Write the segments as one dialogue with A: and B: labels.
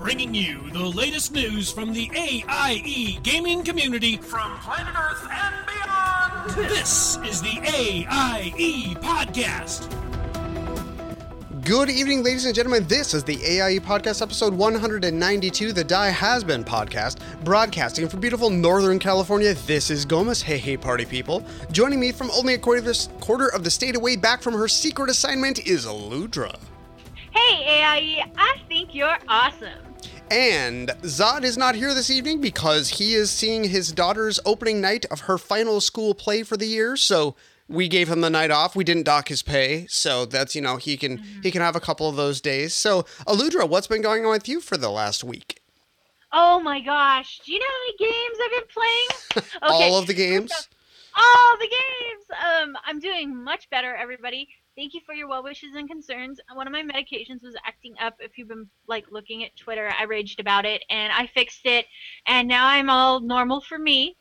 A: bringing you the latest news from the AIE gaming community from planet Earth and beyond. This is the AIE Podcast.
B: Good evening, ladies and gentlemen. This is the AIE Podcast, episode 192, the Die Has Been podcast, broadcasting from beautiful Northern California. This is Gomez. Hey, hey, party people. Joining me from only a quarter of the, quarter of the state away back from her secret assignment is Aludra.
C: Hey, AIE, I think you're awesome.
B: And Zod is not here this evening because he is seeing his daughter's opening night of her final school play for the year. So we gave him the night off. We didn't dock his pay, so that's you know he can mm-hmm. he can have a couple of those days. So Aludra, what's been going on with you for the last week?
C: Oh my gosh! Do you know how many games I've been playing?
B: Okay. All of the games.
C: All the games. Um, I'm doing much better, everybody. Thank you for your well wishes and concerns. One of my medications was acting up. If you've been like looking at Twitter, I raged about it and I fixed it, and now I'm all normal for me.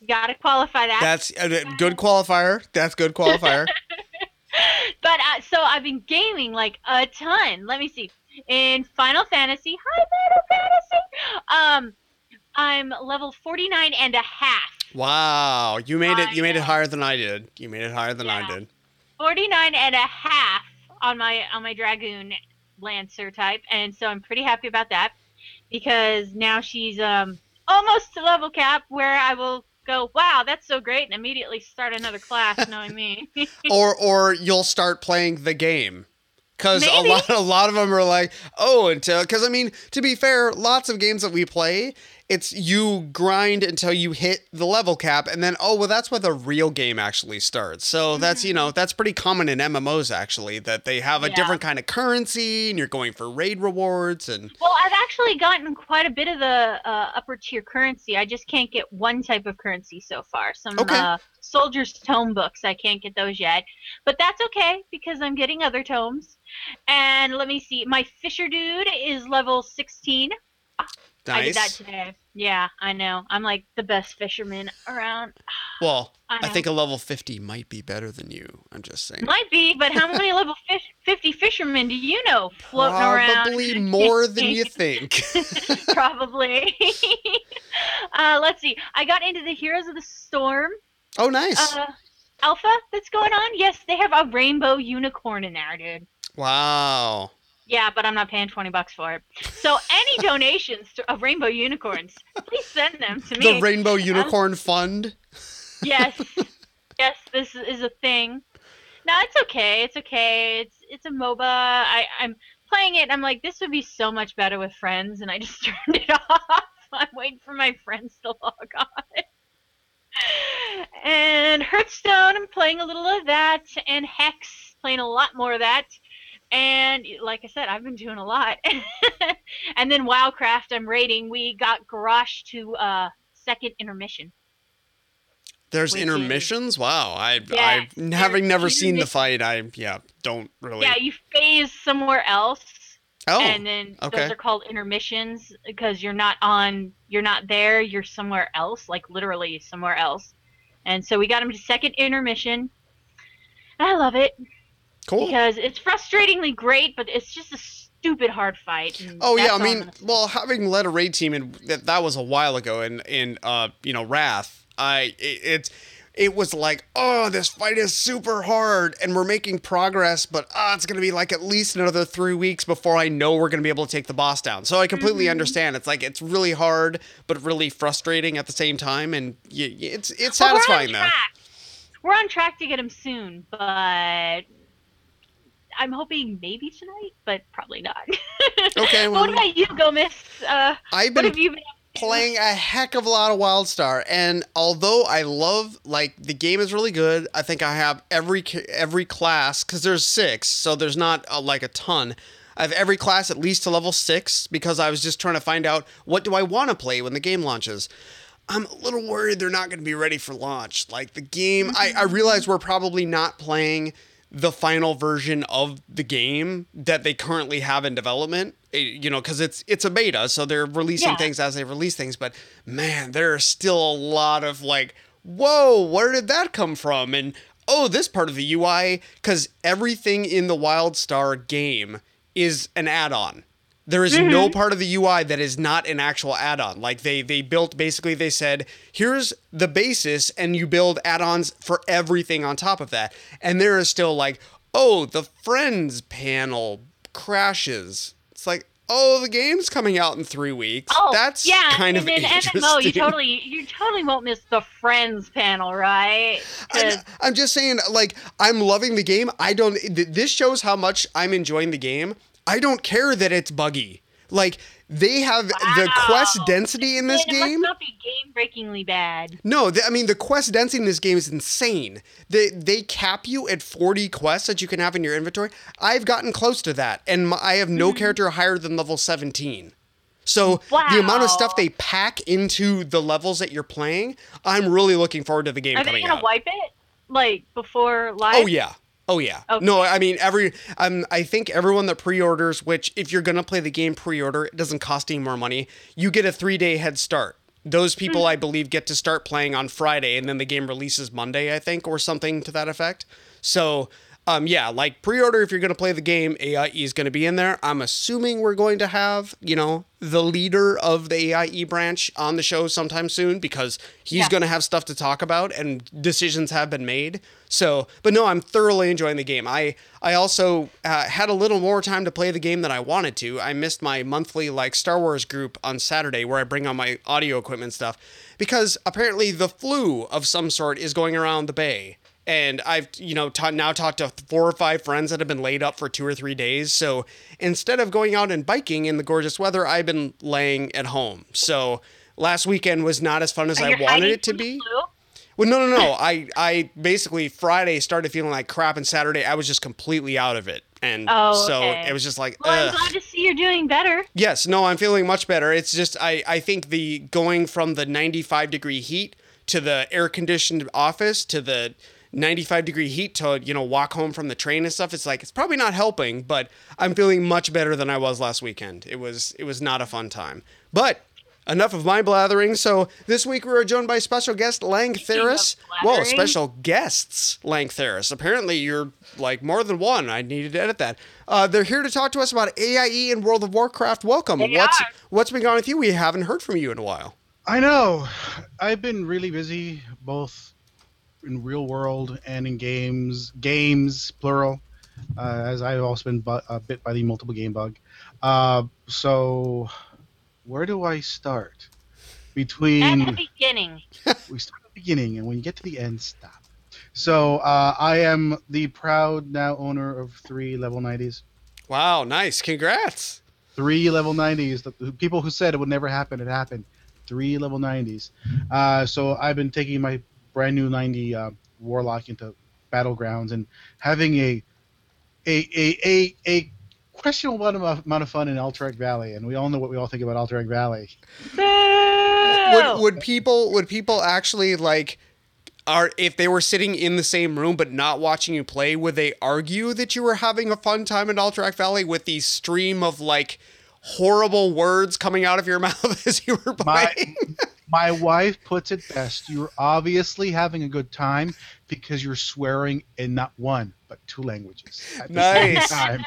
C: You gotta qualify that.
B: That's a good qualifier. That's good qualifier.
C: but uh, so I've been gaming like a ton. Let me see. In Final Fantasy, hi Final Fantasy. Um, I'm level 49 and a half.
B: Wow, you made it. You made it higher than I did. You made it higher than yeah. I did.
C: 49 and a half on my on my dragoon lancer type, and so I'm pretty happy about that because now she's um almost to level cap where I will go, wow, that's so great, and immediately start another class, knowing me.
B: or or you'll start playing the game. Because a lot, a lot of them are like, oh, until because I mean, to be fair, lots of games that we play, it's you grind until you hit the level cap and then oh well that's where the real game actually starts so mm-hmm. that's you know mm-hmm. that's pretty common in mmos actually that they have a yeah. different kind of currency and you're going for raid rewards and
C: well i've actually gotten quite a bit of the uh, upper tier currency i just can't get one type of currency so far some okay. uh, soldiers tome books i can't get those yet but that's okay because i'm getting other tomes and let me see my fisher dude is level 16
B: Nice. I
C: did that today. Yeah, I know. I'm like the best fisherman around.
B: Well, I, I, think a level 50 might be better than you. I'm just saying.
C: Might be, but how many level fish, 50 fishermen do you know floating
B: Probably
C: around?
B: Probably more than you think.
C: Probably. uh, let's see. I got into the Heroes of the Storm.
B: Oh, nice.
C: Uh, alpha that's going on. Yes, they have a rainbow unicorn in there, dude.
B: Wow.
C: Yeah, but I'm not paying 20 bucks for it. So any donations to, of rainbow unicorns, please send them to
B: me. The Rainbow Unicorn um, Fund?
C: Yes. yes, this is a thing. No, it's okay. It's okay. It's it's a MOBA. I I'm playing it. I'm like this would be so much better with friends and I just turned it off. I'm waiting for my friends to log on. and Hearthstone, I'm playing a little of that, and Hex, playing a lot more of that. And like I said, I've been doing a lot. and then Warcraft, I'm rating. We got Garrosh to uh, second intermission.
B: There's intermissions. Is, wow, I I having never seen the fight. I yeah don't really.
C: Yeah, you phase somewhere else.
B: Oh,
C: and then
B: okay.
C: those are called intermissions because you're not on, you're not there, you're somewhere else, like literally somewhere else. And so we got him to second intermission. I love it.
B: Cool.
C: Because it's frustratingly great, but it's just a stupid hard fight.
B: Oh yeah, I mean, well, having led a raid team and that that was a while ago in in uh you know Wrath, I it, it's it was like, oh, this fight is super hard and we're making progress, but ah, oh, it's going to be like at least another three weeks before I know we're going to be able to take the boss down. So I completely mm-hmm. understand. It's like, it's really hard, but really frustrating at the same time. And y- it's, it's satisfying
C: well, though. We're on track to get him soon, but I'm hoping maybe tonight, but probably not.
B: Okay. Well,
C: what about you, Gomez? Uh,
B: I've been, been playing a heck of a lot of WildStar, and although I love like the game is really good, I think I have every every class because there's six, so there's not a, like a ton. I have every class at least to level six because I was just trying to find out what do I want to play when the game launches. I'm a little worried they're not going to be ready for launch. Like the game, mm-hmm. I, I realize we're probably not playing the final version of the game that they currently have in development eh, you know because it's it's a beta so they're releasing yeah. things as they release things but man there are still a lot of like whoa where did that come from and oh this part of the ui because everything in the wildstar game is an add-on There is no mm-hmm. part of the UI that is not an actual add-on. Like they they built basically they said, here's the basis and you build add-ons for everything on top of that. And there is still like, oh, the friends panel crashes. It's like, oh, the game's coming out in 3 weeks.
C: Oh,
B: That's
C: yeah,
B: kind
C: and
B: of
C: in
B: interesting.
C: MMO, you totally, you totally won't miss the friends panel, right?
B: I'm, I'm just saying, like, I'm loving the game. I don't. th- This shows how much I'm enjoying the game. I don't care that it's buggy. Like, they have the quest density in this
C: Man, it
B: game.
C: must not be game-breakingly bad.
B: No, th- I mean the quest density in this game is insane. They they cap you at 40 quests that you can have in your inventory. I've gotten close to that, and my, I have no mm-hmm. character higher than level 17. So the amount of stuff they pack into the levels that you're playing, I'm really looking forward to the game
C: Are they gonna
B: out.
C: wipe it like before oh, live?
B: Oh yeah. Oh yeah.
C: Okay.
B: No, I mean every um I think everyone that pre-orders, which if you're gonna play the game pre-order, it doesn't cost any more money. You get a three day head start. Those people I believe get to start playing on Friday and then the game releases Monday, I think, or something to that effect. So um yeah, like pre-order if you're gonna play the game, AIE is gonna be in there. I'm assuming we're going to have, you know, the leader of the AIE branch on the show sometime soon because he's
C: Yeah.
B: gonna have stuff to talk about and decisions have been made. So, but no, I'm thoroughly enjoying the game. I I also uh, had a little more time to play the game than I wanted to. I missed my monthly like Star Wars group on Saturday where I bring on my audio equipment stuff because apparently the flu of some sort is going around the bay. And I've you know ta- now talked to four or five friends that have been laid up for two or three days. So instead of going out and biking in the gorgeous weather, I've been laying at home. So last weekend was not as fun as I wanted it to be.
C: flu?
B: Well, no, no, no. I, I basically Friday started feeling like crap, and Saturday I was just completely out of it, and
C: Oh,
B: so
C: okay.
B: it was just like,
C: Well, I'm glad to see you're doing better.
B: yes, no, I'm feeling much better. It's just I, I think the going from the 95 degree heat to the air conditioned office to the 95 degree heat to you know walk home from the train and stuff. It's like it's probably not helping, but I'm feeling much better than I was last weekend. It was it was not a fun time, but. Enough of my blathering. So this week we were joined by special guest Lanc Theris. Whoa, special guests, Lanc Theris. Apparently you're like more than one. I needed to edit that. Uh, they're here to talk to us about AIE and World of Warcraft. Welcome.
C: They
B: what's
C: are.
B: what's been going on with you? We haven't heard from you in a while.
D: I know. I've been really busy, both in real world and in games. Games, plural, uh, as I've also been bu- uh, bit by the multiple game bug. Uh, so, where do I start?
C: Between At
D: Between
C: the beginning.
D: we start at the beginning, and when you get to the end, stop. So, uh, I am the proud now owner of three level 90s.
B: Wow, nice. Congrats.
D: three level 90s. The, the people who said it would never happen, it happened. Three level 90s. Uh, so I've been taking my brand new 90 uh, Warlock into battlegrounds and having a a a a, a questionable amount of, amount of fun in Alterac Valley, and we all know what we all think about Alterac Valley.
C: Boo!
B: Would would people would people actually like are if they were sitting in the same room but not watching you play, would they argue that you were having a fun time in Alterac Valley with the stream of like horrible words coming out of your mouth as you were playing?
D: my wife puts it best. You're obviously having a good time because you're swearing in not one but two languages at the same
B: Nice.
D: time.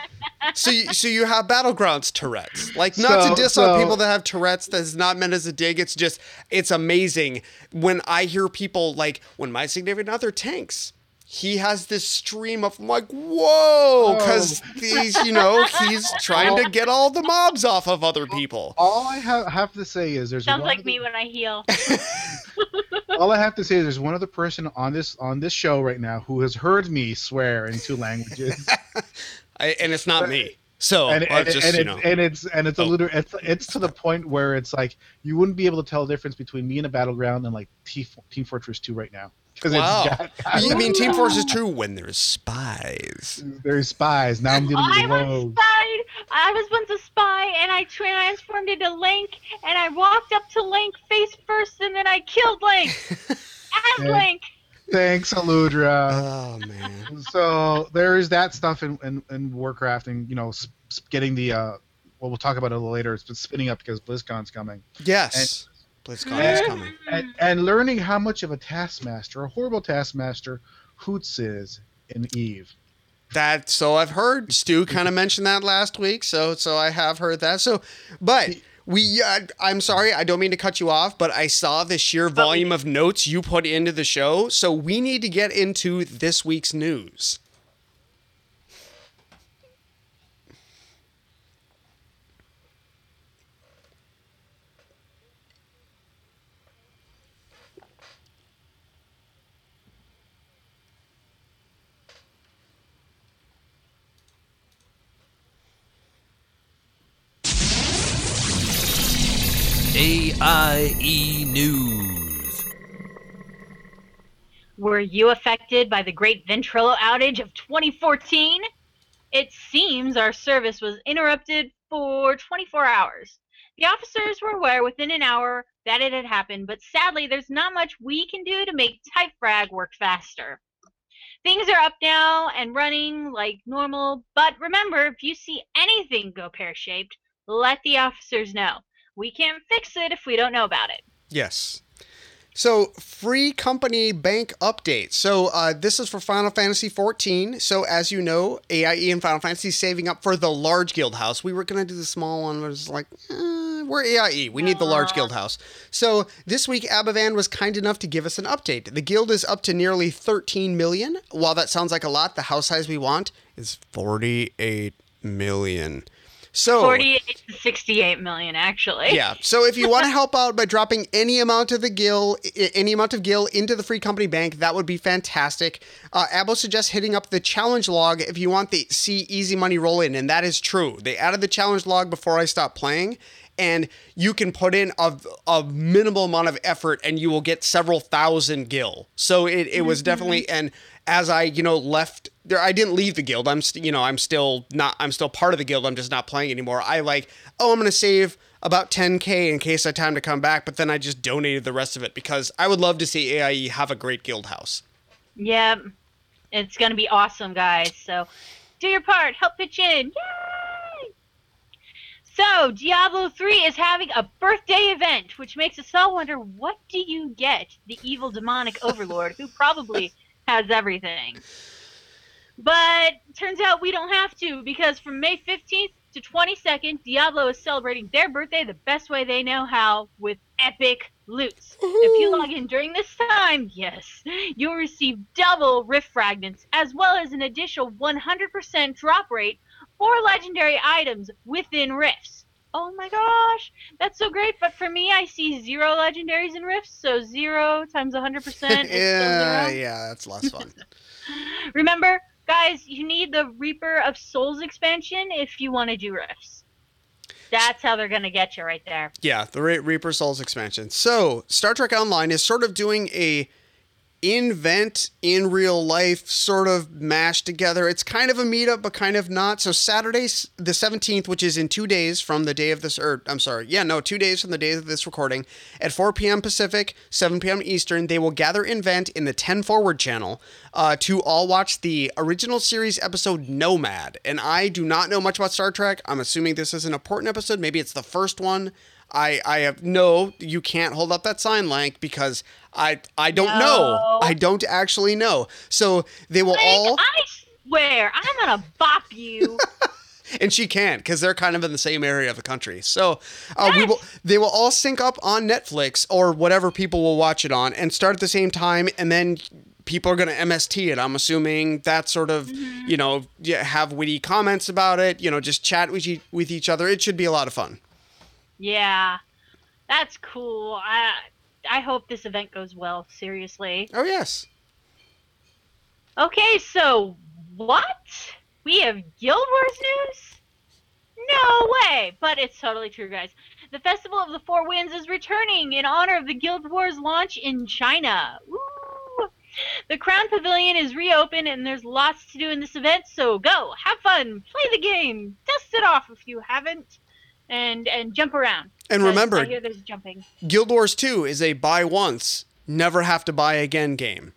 B: so you, so you have battlegrounds Tourette's. Like not
D: So-
B: to diss on people that have Tourette's. That's not meant as a dig. It's just it's amazing when I hear people like when my significant other tanks. He has this stream of I'm like whoa oh. because he's you know he's trying to get all the mobs off of other people.
D: All I have, have to say is there's
C: Sounds
D: one
C: like
D: other-
C: me when I heal.
D: all I have to say is there's one other person on this on this show right now who has heard me swear in two languages,
B: I, and it's not me. So
D: and, and,
B: just
D: and,
B: you
D: it's, and it's and it's a
B: Oh.
D: little it's it's to the point where it's like you wouldn't be able to tell the difference between me and a battleground and like T, Team Fortress 2 right now because
B: wow.
D: it's got,
B: You mean Team Fortress 2 when there's spies.
D: there's spies now I'm dealing
C: I
D: with
C: was
D: rogues.
C: spied. I was once a spy, and I transformed into Link, and I walked up to Link face first, and then I killed Link as
D: Yeah.
C: Link.
D: Thanks, Aludra.
B: Oh man.
D: so there is that stuff in, in, in Warcraft and you know s- s- getting the uh well we'll talk about it a little later. It's been spinning up because BlizzCon's coming.
B: Yes. BlizzCon is coming.
D: and, and learning how much of a taskmaster, a horrible taskmaster, Hoots is in Eve.
B: That so I've heard. Stu kind of mentioned that last week, so so I have heard that. So, but we uh, I'm sorry, I don't mean to cut you off, but I saw the sheer volume of notes you put into the show, so we need to get into this week's news.
E: AIE News.
C: Were you affected by the Great Ventrilo outage of 2014? It seems our service was interrupted for 24 hours. The officers were aware within an hour that it had happened, but sadly, there's not much we can do to make Typefrag work faster. Things are up now and running like normal, but remember, if you see anything go pear shaped, let the officers know. We can't fix it if we don't know about it.
B: Yes. So, free company bank update. So, uh, this is for Final Fantasy 14. So, as you know, AIE and Final Fantasy saving up for the large guild house. We were going to do the small one, but it's like, eh, we're AIE. We need the large guild house. So, this week, Abovan was kind enough to give us an update. The guild is up to nearly 13 million. While that sounds like a lot, the house size we want is 48 million. So
C: 48 to 68 million, actually.
B: Yeah. So if you want to help out by dropping any amount of the gil, any amount of gil into the free company bank, that would be fantastic. Uh, Abo suggests hitting up the challenge log if you want the see easy money roll in, and that is true. They added the challenge log before I stopped playing, and you can put in a, a minimal amount of effort, and you will get several thousand gil. So it, it was mm-hmm. definitely and as I, you know, left there, I didn't leave the guild. I'm, st- you know, I'm still not, I'm still part of the guild. I'm just not playing anymore. I like, oh, I'm going to save about 10k in case I have time to come back, but then I just donated the rest of it because I would love to see AIE have a great guild house.
C: Yep. It's going to be awesome, guys. So do your part. Help pitch in. Yay! So, Diablo 3 is having a birthday event, which makes us all wonder what do you get the evil demonic overlord who probably has everything. But turns out we don't have to because from May 15th to 22nd, Diablo is celebrating their birthday the best way they know how with epic loots. If you log in during this time, yes, you'll receive double rift fragments as well as an additional 100% drop rate for legendary items within rifts. Oh my gosh, that's so great! But for me, I see zero legendaries in rifts, so zero times 100%.
B: yeah, yeah, that's less fun.
C: Remember, guys, you need the Reaper of Souls expansion if you want to do rifts. That's how they're going to get you right there.
B: Yeah, the Re- Reaper Souls expansion. So, Star Trek Online is sort of doing a invent in real life sort of mashed together. It's kind of a meetup, but kind of not. So Saturday, the 17th, which is in two days from the day of this, or I'm sorry, yeah, no, two days from the day of this recording, at 4 p.m. Pacific, 7 p.m. Eastern, they will gather Invent in the 10 Forward channel uh, to all watch the original series episode Nomad. And I do not know much about Star Trek. I'm assuming this is an important episode. Maybe it's the first one. I, I have no you can't hold up that sign Lanc because I I don't
C: No.
B: know. I don't actually know. So they will
C: Like,
B: all
C: I swear, I'm going to bop you.
B: and she can't because they're kind of in the same area of the country. So uh, we will they will all sync up on Netflix or whatever people will watch it on and start at the same time and then people are going to MST it. I'm assuming that sort of, you know, have witty comments about it, you know, just chat with, with each other. It should be a lot of fun.
C: Yeah, that's cool. I, I hope this event goes well, seriously.
B: Oh yes.
C: Okay, so what? We have Guild Wars news? No way! But it's totally true, guys. The Festival of the Four Winds is returning in honor of the Guild Wars launch in China. Woo! The Crown Pavilion is reopened and there's lots to do in this event, so go, have fun, play the game, dust it off if you haven't, and and jump around.
B: And remember-
C: I hear there's jumping.
B: Guild Wars 2 is a buy once, never have to buy again game.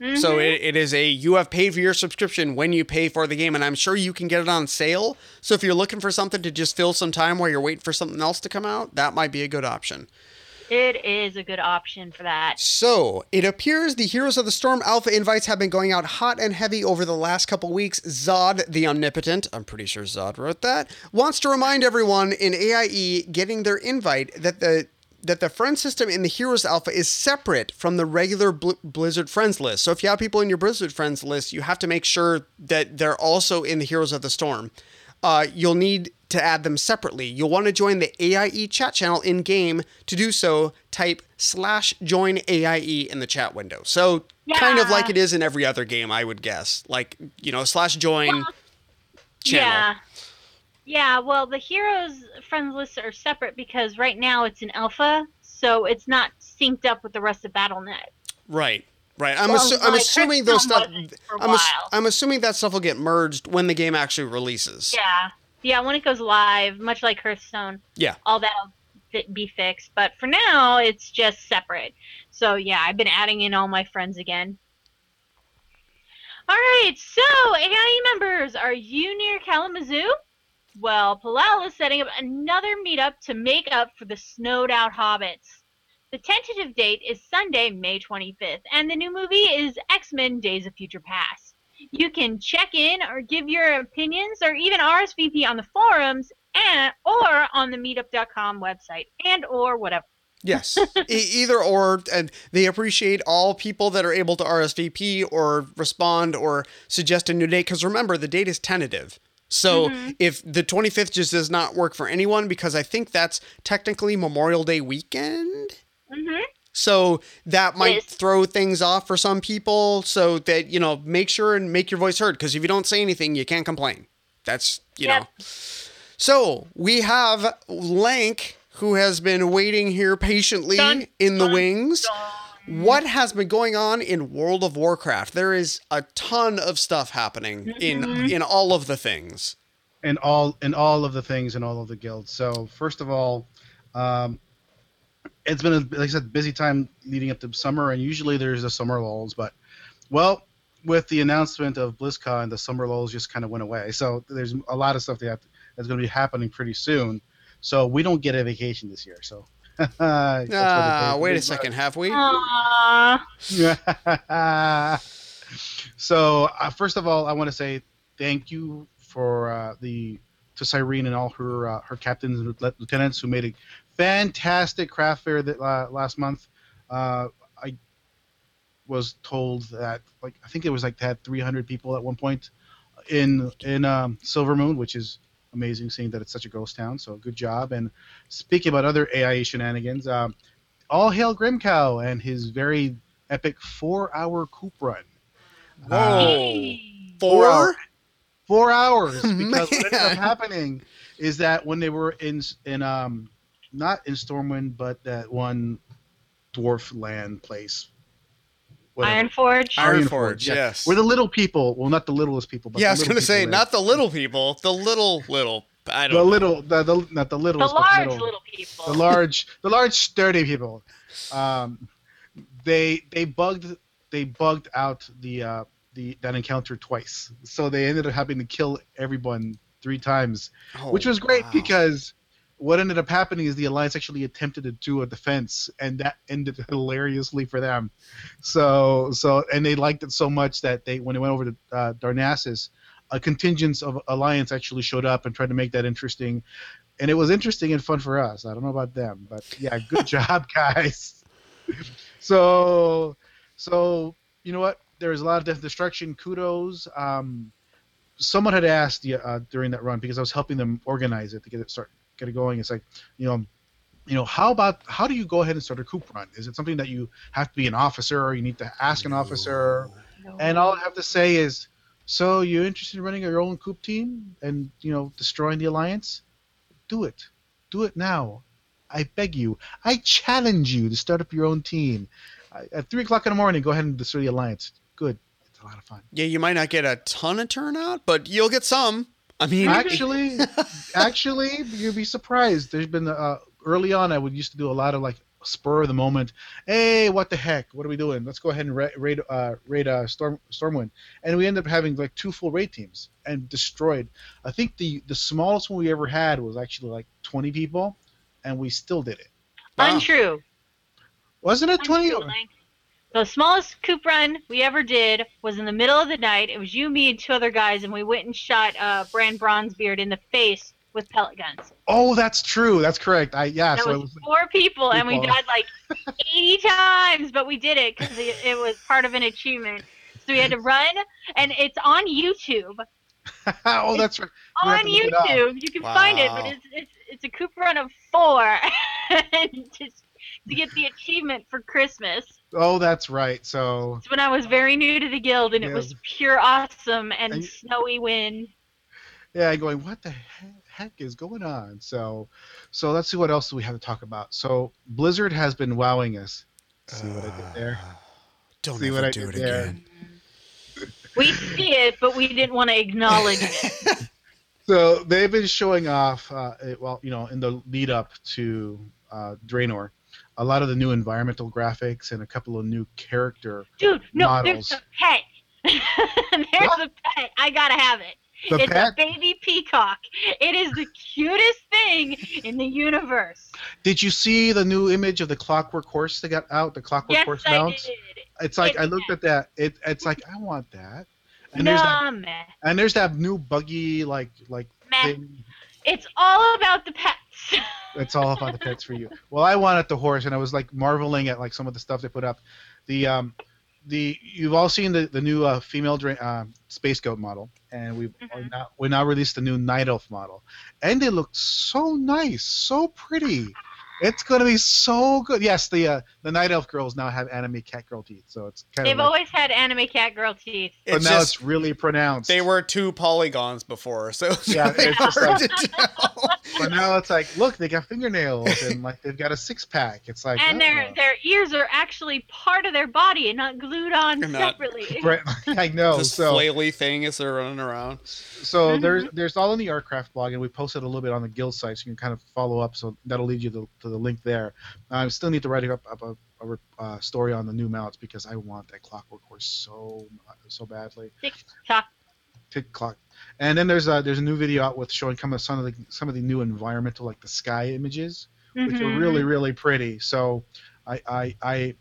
B: So
C: Mhm.
B: it, it is a you have paid for your subscription when you pay for the game, and I'm sure you can get it on sale. So if you're looking for something to just fill some time while you're waiting for something else to come out, that might be a good option.
C: It is a good option for that.
B: So, it appears the Heroes of the Storm alpha invites have been going out hot and heavy over the last couple weeks. Zod, the Omnipotent, I'm pretty sure Zod wrote that, wants to remind everyone in AIE getting their invite that the that the friend system in the Heroes Alpha is separate from the regular Bl- Blizzard friends list. So if you have people in your Blizzard friends list, you have to make sure that they're also in the Heroes of the Storm. Uh, you'll need to add them separately. You'll want to join the AIE chat channel in game. To do so, type slash join AIE in the chat window. So kind of like it is in every other game, I would guess. Like you know, slash join
C: Well,
B: channel.
C: Yeah. Yeah, well, the heroes friends lists are separate because right now it's an alpha, so it's not synced up with the rest of BattleNet.
B: Right. Right. I'm,
C: Well,
B: assu- I'm assuming those stuff.
C: Hearthstone wasn't for a
B: I'm, ass-. I'm assuming that stuff will get merged when the game actually releases.
C: Yeah. Yeah, when it goes live, much like Hearthstone,
B: Yeah.
C: all that'll be fixed. But for now, it's just separate. So yeah, I've been adding in all my friends again. All right, so AIE members, are you near Kalamazoo? Well, Palal is setting up another meetup to make up for the snowed out hobbits. The tentative date is Sunday, May 25th, and the new movie is X Men Days of Future Past. You can check in or give your opinions or even RSVP on the forums and or on the meetup.com website and or whatever.
B: Yes. e- either or, and they appreciate all people that are able to RSVP or respond or suggest a new date. Because remember, the date is tentative. So
C: Mm-hmm.
B: if the 25th just does not work for anyone, because I think that's technically Memorial Day weekend.
C: Mhm.
B: So that might
C: Yes.
B: throw things off for some people. So that, you know, make sure and make your voice heard. Because if you don't say anything, you can't complain. That's, you
C: Yep.
B: know. So we have Lanc, who has been waiting here patiently
C: Dun,
B: in the
C: dun,
B: wings. What has been going on in World of Warcraft? There is a ton of stuff happening in in all of the things.
D: In all and all of the things and all of the guilds. So first of all, um, it's been a, like I said, busy time leading up to summer, and usually there's a summer lulls. But well, with the announcement of BlizzCon, the summer lulls just kind of went away. So there's a lot of stuff that that's going to be happening pretty soon. So we don't get a vacation this year. So.
B: Ah, wait a second, have we?
D: So uh, first of all, I want to say thank you for uh, the to Cyrene and all her uh, her captains and lieutenants who made a fantastic craft fair that uh, last month. Uh, I was told that like I think it was like they had 300 people at one point in in um, Silver Moon, which is amazing seeing that it's such a ghost town. So good job. And speaking about other AIA shenanigans, um, all hail Grimcow and his very epic four-hour coop run. Uh,
B: Whoa.
D: Four
B: Four?
D: hours. Four hours because what ended up happening is that when they were in in um not in Stormwind but that one dwarf land place. whatever.
C: Ironforge.
B: Ironforge,
D: yeah.
B: yes.
D: We're the little people, well, not the littlest people, but
B: yeah, I was gonna say
D: people
B: not the little people, the little little. I don't.
D: the little, the, the not the
C: the
D: littlest, but
C: large
D: little,
C: little people.
D: the large, the large sturdy people. Um, they they bugged they bugged out the uh, the that encounter twice, so they ended up having to kill everyone three times,
B: Oh,
D: which was great
B: wow.
D: because what ended up happening is the alliance actually attempted to do a defense, and that ended hilariously for them. So so and they liked it so much that they when they went over to uh, Darnassus, a contingent of alliance actually showed up and tried to make that interesting, and it was interesting and fun for us. I don't know about them, but yeah, good job, guys. So so you know what? There was a lot of death destruction. Kudos. Um, someone had asked uh, during that run because I was helping them organize it to get it start get it going. It's like you know, you know, how about how do you go ahead and start a coop run? Is it something that you have to be an officer or you need to ask an officer? And all I have to say is, so you're interested in running your own coop team and you know destroying the alliance? Do it. Do it now. I beg you. I challenge you to start up your own team. At three o'clock in the morning, go ahead and destroy the alliance. Good. It's a lot of fun.
B: Yeah, you might not get a ton of turnout, but you'll get some. I mean,
D: actually actually you'd be surprised. There's been uh, early on i would used to do a lot of like spur of the moment hey what the heck? What are we doing? Let's go ahead and ra- raid uh, raid uh, storm stormwind. And we ended up having like two full raid teams and destroyed. I think the the smallest one we ever had was actually like 20 people and we still did it.
B: Wow.
C: Untrue.
D: Wasn't it 20?
C: The smallest coop run we ever did was in the middle of the night. It was you, me, and two other guys, and we went and shot uh, Brann Bronzebeard in the face with pellet guns.
D: Oh, that's true. That's correct. I yeah.
C: That
D: so
C: was,
D: it was
C: four people, and we
D: people.
C: died like 80 times, but we did it because it, it was part of an achievement. So we had to run, and it's on YouTube.
D: oh, that's right. You
C: On
D: to look it up.
C: YouTube, you can find it, but it's it's it's a coop run of four, and just to get the achievement for Christmas.
D: Oh, that's right. So
C: It's when I was very new to the guild, and it was pure awesome and
D: And-
C: snowy wind.
D: yeah, going what the heck is going on? So, so let's see what else we have to talk about. So Blizzard has been wowing us. See what I did there?
B: Don't
D: See what I
B: do
D: did
B: it
D: there?
B: again.
C: We see it, but we didn't want to acknowledge it.
D: So they've been showing off, uh, it- well, you know, in the lead up to uh, Draenor, a lot of the new environmental graphics and a couple of new character.
C: Dude, no,
D: Models.
C: there's a pet. there's
D: What?
C: a pet. I gotta have it.
D: The
C: it's
D: pet?
C: a baby peacock. It is the cutest thing in the universe.
D: Did you see the new image of the Clockwork Horse that got out? The Clockwork
C: yes,
D: Horse
C: I
D: mounts.
C: did.
D: It's like
C: It's
D: I looked at that. It it's like I want that. And there's that
C: man.
D: and there's that new buggy like like
C: Meh.
D: thing.
C: It's all about the pets.
D: It's all about the pets for you. Well, I wanted the horse, and I was like marveling at like some of the stuff they put up. The um, the you've all seen the the new uh, female dra- uh, space goat model, and we've
C: Mhm.
D: now we now released the new night elf model, and they look so nice, so pretty. It's gonna be so good. Yes, the uh, the night elf girls now have anime cat girl teeth, so it's kind
C: They've
D: of. Like,
C: always had anime cat girl teeth.
D: but
B: It's
D: now
B: just
D: it's really pronounced.
B: they were two polygons before, so it's
D: Yeah,
B: really
D: it's just
B: hard
D: like-
B: to tell.
D: but now it's like, look, they got fingernails and like they've got a six pack. It's like
C: And their
D: oh.
C: their ears are actually part of their body and not glued on
B: They're not-
C: separately.
D: Right, I know.
B: this
D: So,
B: flaily thing as they're running around.
D: so
C: Mhm.
D: there's there's all in the Artcraft blog, and we posted a little bit on the guild site, so you can kind of follow up. So that'll lead you to, to the link there. I still need to write up, up a, a, uh, story on the new mounts because I want that Clockwork Horse so so badly.
C: TikTok.
D: Tick clock. And then there's a there's a new video out with showing some of some of the some of the new environmental like the sky images. which are
C: Mhm.
D: really really pretty. So I I I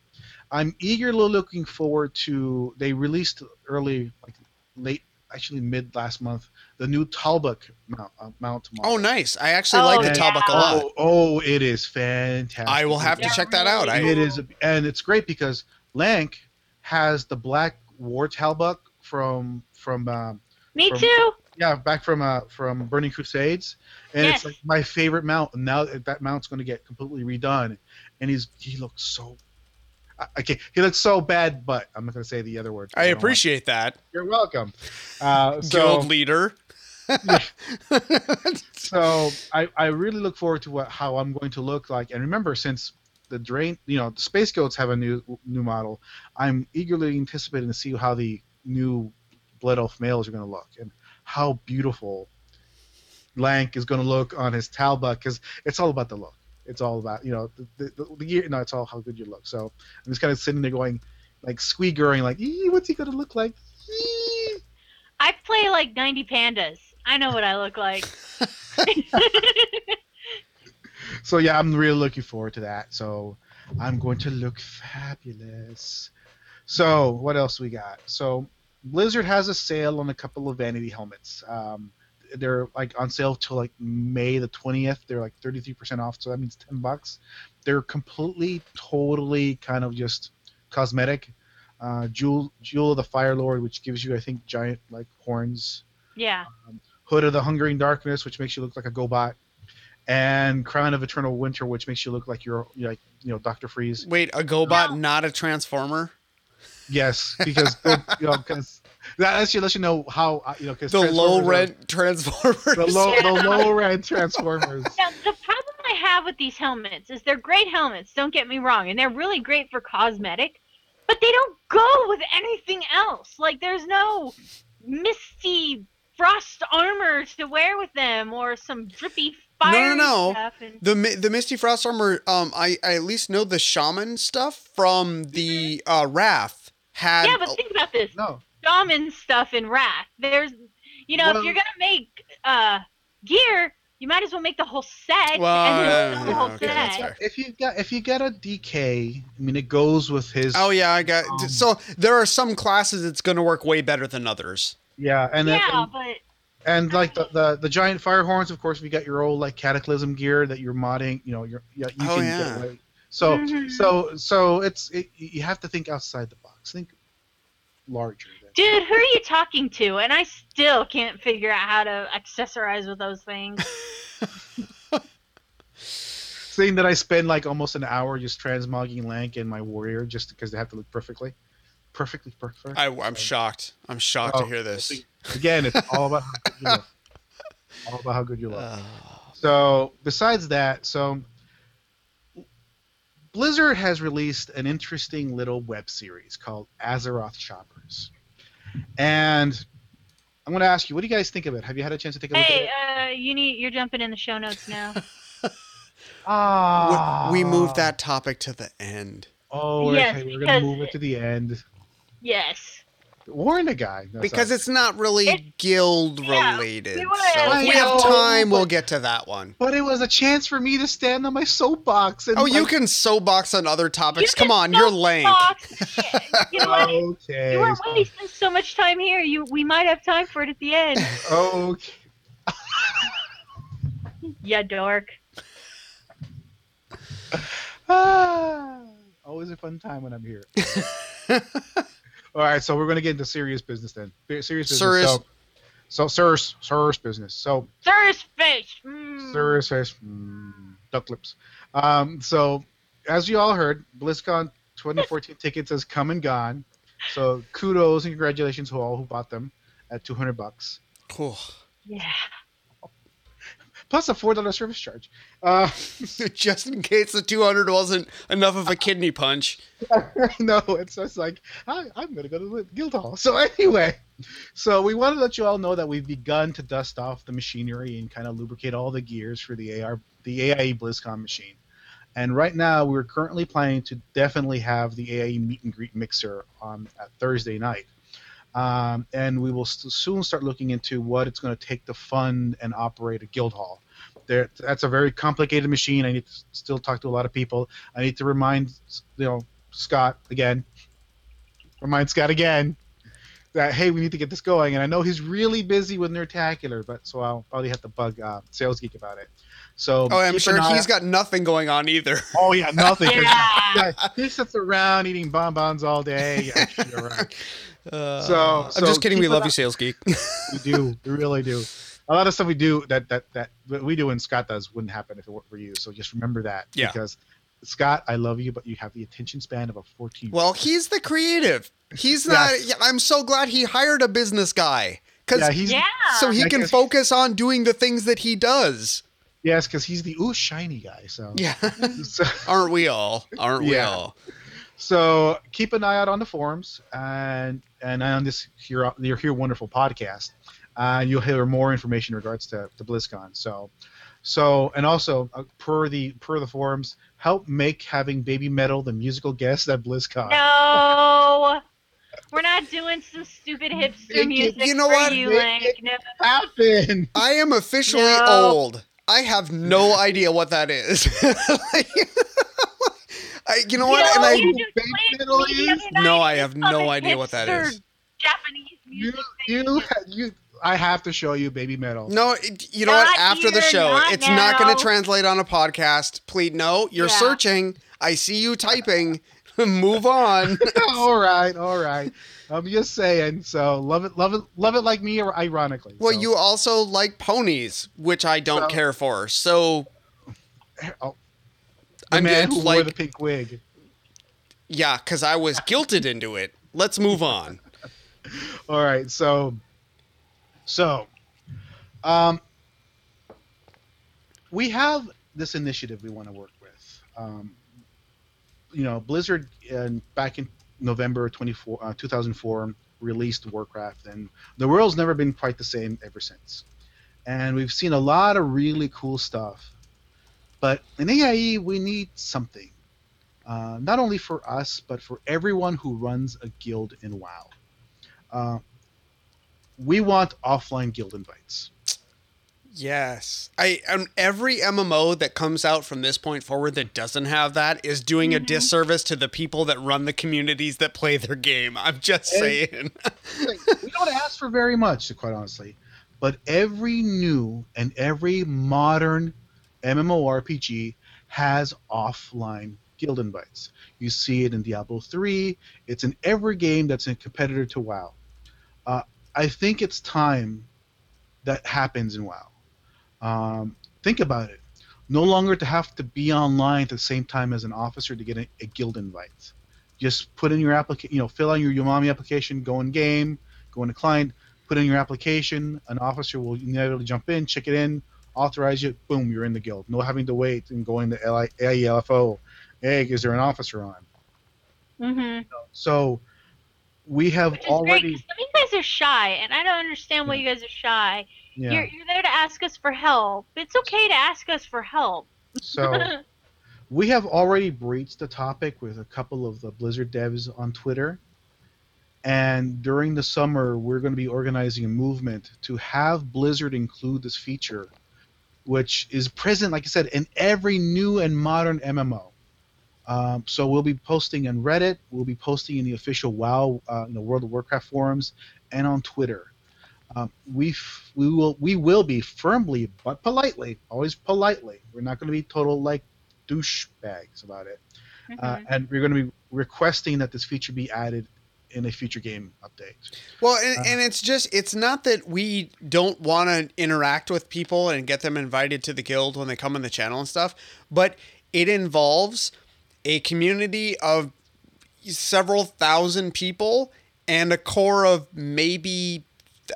D: I'm eagerly looking forward to. They released early like late actually mid last month the new Talbuk mount, uh, mount model.
B: Oh, nice! I actually
C: Oh,
B: like the
D: yeah.
B: Talbuk a lot.
D: Oh, oh, it is fantastic.
B: I will have to
C: Yeah,
B: check that out. I,
D: It is, and it's great because Lanc has the black war Talbuk from from um,
C: Me
D: from-
C: too.
D: yeah back from uh from Burning Crusades, and
C: Yes.
D: it's like my favorite mount. And now that mount's going to get completely redone, and he's he looks so. I- Okay, he looks so bad, but I'm not going to say the other word.
B: I
D: want-
B: appreciate that,
D: You're welcome. Uh, so,
B: guild leader.
D: so I, I really look forward to what how I'm going to look like. And remember, since the drain, you know, the space goats have a new new model, I'm eagerly anticipating to see how the new blood elf males are going to look and how beautiful Lanc is going to look on his Talbuk because it's all about the look. It's all about you know the the, the, gear. No, it's all how good you look. So I'm just kind of sitting there going, like squeaking, like, what's he going to look like? Ee."
C: I play like 90 pandas. I know what I look like.
D: so yeah, I'm really looking forward to that. So I'm going to look fabulous. So what else we got? So Blizzard has a sale on a couple of vanity helmets. Um, they're like on sale till like May the 20th. They're like 33% off, so that means 10 bucks. They're completely, totally kind of just cosmetic. Uh, Jewel, Jewel of the Fire Lord, which gives you, I think, giant like horns.
C: Yeah.
D: Hood of the Hungering Darkness, which makes you look like a GoBot, and Crown of Eternal Winter, which makes you look like you're you're like you know Doctor Freeze.
B: Wait, a GoBot, not a Transformer?
D: Yes, because you know because that actually lets you let you know how uh, you know because
B: The low rent Transformers.
D: the low the low rent Transformers.
C: Now, the problem I have with these helmets is they're great helmets, don't get me wrong, and they're really great for cosmetic, but they don't go with anything else. Like, there's no misty frost armor to wear with them or some drippy
B: fire. No, no,
C: no. And,
B: The the Misty Frost armor, um, I, I at least know the shaman stuff from the uh, Wrath had.
C: yeah, but think about this.
D: No,
C: shaman stuff in Wrath. There's, you know,
D: Well-
C: if you're gonna make uh gear, you might as well make the whole set
B: Well,
C: and
B: yeah,
C: the whole
B: okay,
C: set.
B: fair.
D: If you got if you get a DK, I mean it goes with his.
B: Oh yeah, I got.
D: Um,
B: so there are some classes that's going to work way better than others.
D: yeah, and then,
C: yeah,
D: and,
C: but
D: and like the, the the giant fire horns, of course, if you got your old like cataclysm gear that you're modding, you know, you're yeah, you
B: Oh,
D: can
B: yeah.
D: get away. So
C: Mhm.
D: so so it's it, you have to think outside the box. Think larger. Than,
C: dude, who are you talking to? And I still can't figure out how to accessorize with those things.
D: saying that I spend like almost an hour just transmogging Lanc and my warrior just because they have to look perfectly, perfectly perfect.
B: I, I'm shocked. I'm shocked to
D: Oh,
B: hear this.
D: Again, it's all about how good you look. All about how good you look.
B: Uh,
D: So besides that, so Blizzard has released an interesting little web series called Azeroth Choppers, and I'm going to ask you, what do you guys think of it? Have you had a chance to take a look
C: hey,
D: at it?
C: uh, you need you're jumping in the show notes now.
D: Ah,
B: we we moved that topic to the end
D: Oh,
C: Yes,
D: okay, we're going
C: because-
D: to move it to the end.
C: yes.
D: Warn a guy. No,
B: because
D: sorry.
B: it's not really
C: It-
B: guild
C: yeah,
B: related.
C: we
B: So if we have
D: know,
B: time, we'll get to that one.
D: But it was a chance for me to stand on my soapbox. And
B: Oh, you can soapbox on other topics. Come on, you're lame.
C: you know what?
D: Okay.
C: You weren't wasting so much time here. You we might have time for it at the end.
D: Okay.
C: yeah, dork.
D: Ah, always a fun time when I'm here. All right, so we're going to get into serious business then. Serious business.
B: Serious.
D: So, so serious, serious business. So
C: serious fish. Mm.
D: serious, serious, mm, duck lips. Um, so as you all heard, BlizzCon 2014 tickets has come and gone. So kudos and congratulations to all who bought them at 200 bucks.
B: Cool.
C: Yeah.
D: Plus a four dollar service charge. Uh,
B: Just in case the 200 wasn't enough of a kidney punch.
D: no, it's just like I, I'm gonna go to the guild hall. So anyway, so we want to let you all know that we've begun to dust off the machinery and kind of lubricate all the gears for the AR, the AIE BlizzCon machine. And right now, we're currently planning to definitely have the AIE meet and greet mixer on at Thursday night. Um, and we will st- soon start looking into what it's going to take to fund and operate a guild hall. There, that's a very complicated machine. I need to still talk to a lot of people. I need to remind, you know, Scott again. Remind Scott again that hey, we need to get this going. And I know he's really busy with Nerdtacular, but so I'll probably have to bug uh, Sales Geek about it. So
B: Oh, I'm sure
D: an eye-
B: he's got nothing going on either.
D: Oh yeah, nothing.
C: Yeah.
D: Yeah, he sits around eating bonbons all day. Yeah, you're right.
B: Uh,
D: So-
B: I'm
D: so
B: just kidding. We love
D: eye-
B: you, sales geek.
D: We do. We really do. A lot of stuff we do that that that what we do and Scott does wouldn't happen if it weren't for you. So just remember that.
B: Yeah.
D: Because Scott, I love you, but you have the attention span of a 14.
B: well, he's the creative. He's not.
D: Yes.
B: Yeah, I'm so glad he hired a business guy. Cause
D: yeah, he's
C: Yeah.
B: so he
D: I
B: can
D: guess-
B: focus on doing the things that he does.
D: Yes, because he's the ooh shiny guy. So
B: Yeah.
D: so,
B: Aren't we all? Aren't we
D: Yeah.
B: all?
D: so keep an eye out on the forums and and on this here your here wonderful podcast. Uh, you'll hear more information in regards to, to BlizzCon. So, so and also uh, per the per the forums, help make having Baby Metal the musical guest at BlizzCon.
C: No. We're not doing some stupid hipster
D: it-
C: music
B: you know
C: for
B: what?
C: you, Link.
D: it-
C: No.
B: I am officially
C: No.
B: old. I have no idea what that is. Like, I, you know what?
C: You
B: and I
C: you
D: Baby
C: just played
D: Metal
C: me the
D: is-
C: other night.
B: no, I have no idea what that is.
C: Japanese
D: You
C: music.
D: you you. I have to show you Baby Metal.
B: No, it- you know what?
C: Not
B: After the show,
C: not
B: it's not going to translate on a podcast. Please, no, you're
C: Yeah.
B: searching. I see you typing. Move on.
D: all right, all right. I'm just saying. So love it, love it, love it like me, or ironically.
B: Well,
D: So,
B: you also like ponies, which I don't
D: So-
B: care for. So
D: oh,
B: I'm
D: man who wore
B: like,
D: the pink wig.
B: yeah, because I was guilted into it. Let's move on.
D: All right, so, so, um, we have this initiative we want to work with. Um, you know, Blizzard, and back in November 24, uh, 2004, released Warcraft, and the world's never been quite the same ever since. And we've seen a lot of really cool stuff. But in AIE, we need something. Uh, not only for us, but for everyone who runs a guild in WoW. Uh, we want offline guild invites.
B: Yes, I um, every MMO that comes out from this point forward that doesn't have that is doing a disservice to the people that run the communities that play their game. I'm just
D: And-
B: saying.
D: Like, we don't ask for very much, quite honestly. But every new and every modern MMORPG has offline guild invites. You see it in Diablo 3. It's in every game that's a competitor to WoW. Uh, I think it's time that happens in WoW. Um, think about it. No longer to have to be online at the same time as an officer to get a, a guild invite. Just put in your application, you know, fill out your Umami application, go in game, go into client, put in your application. An officer will inevitably jump in, check it in, authorize you. Boom, you're in the guild. No having to wait and going to LI, Hey, is there an officer on?
C: Mm-hmm.
D: So we have already.
C: great some of you guys are shy, and I don't understand why you guys are shy.
D: Yeah.
C: You're you're there to ask us for help. It's okay to ask us for help.
D: So we have already breached the topic with a couple of the Blizzard devs on Twitter. And during the summer, we're going to be organizing a movement to have Blizzard include this feature, which is present, like I said, in every new and modern MMO. Um, so we'll be posting on Reddit, we'll be posting in the official WoW, uh, you know, World of Warcraft forums, and on Twitter. Um, we f- we will we will be firmly but politely, always politely. We're not going to be total like douchebags about it, uh,
C: Mhm.
D: and we're going to be requesting that this feature be added in a future game update.
B: Well, and,
D: Uh,
B: and it's just, it's not that we don't want to interact with people and get them invited to the guild when they come on the channel and stuff, but it involves a community of several thousand people and a core of maybe,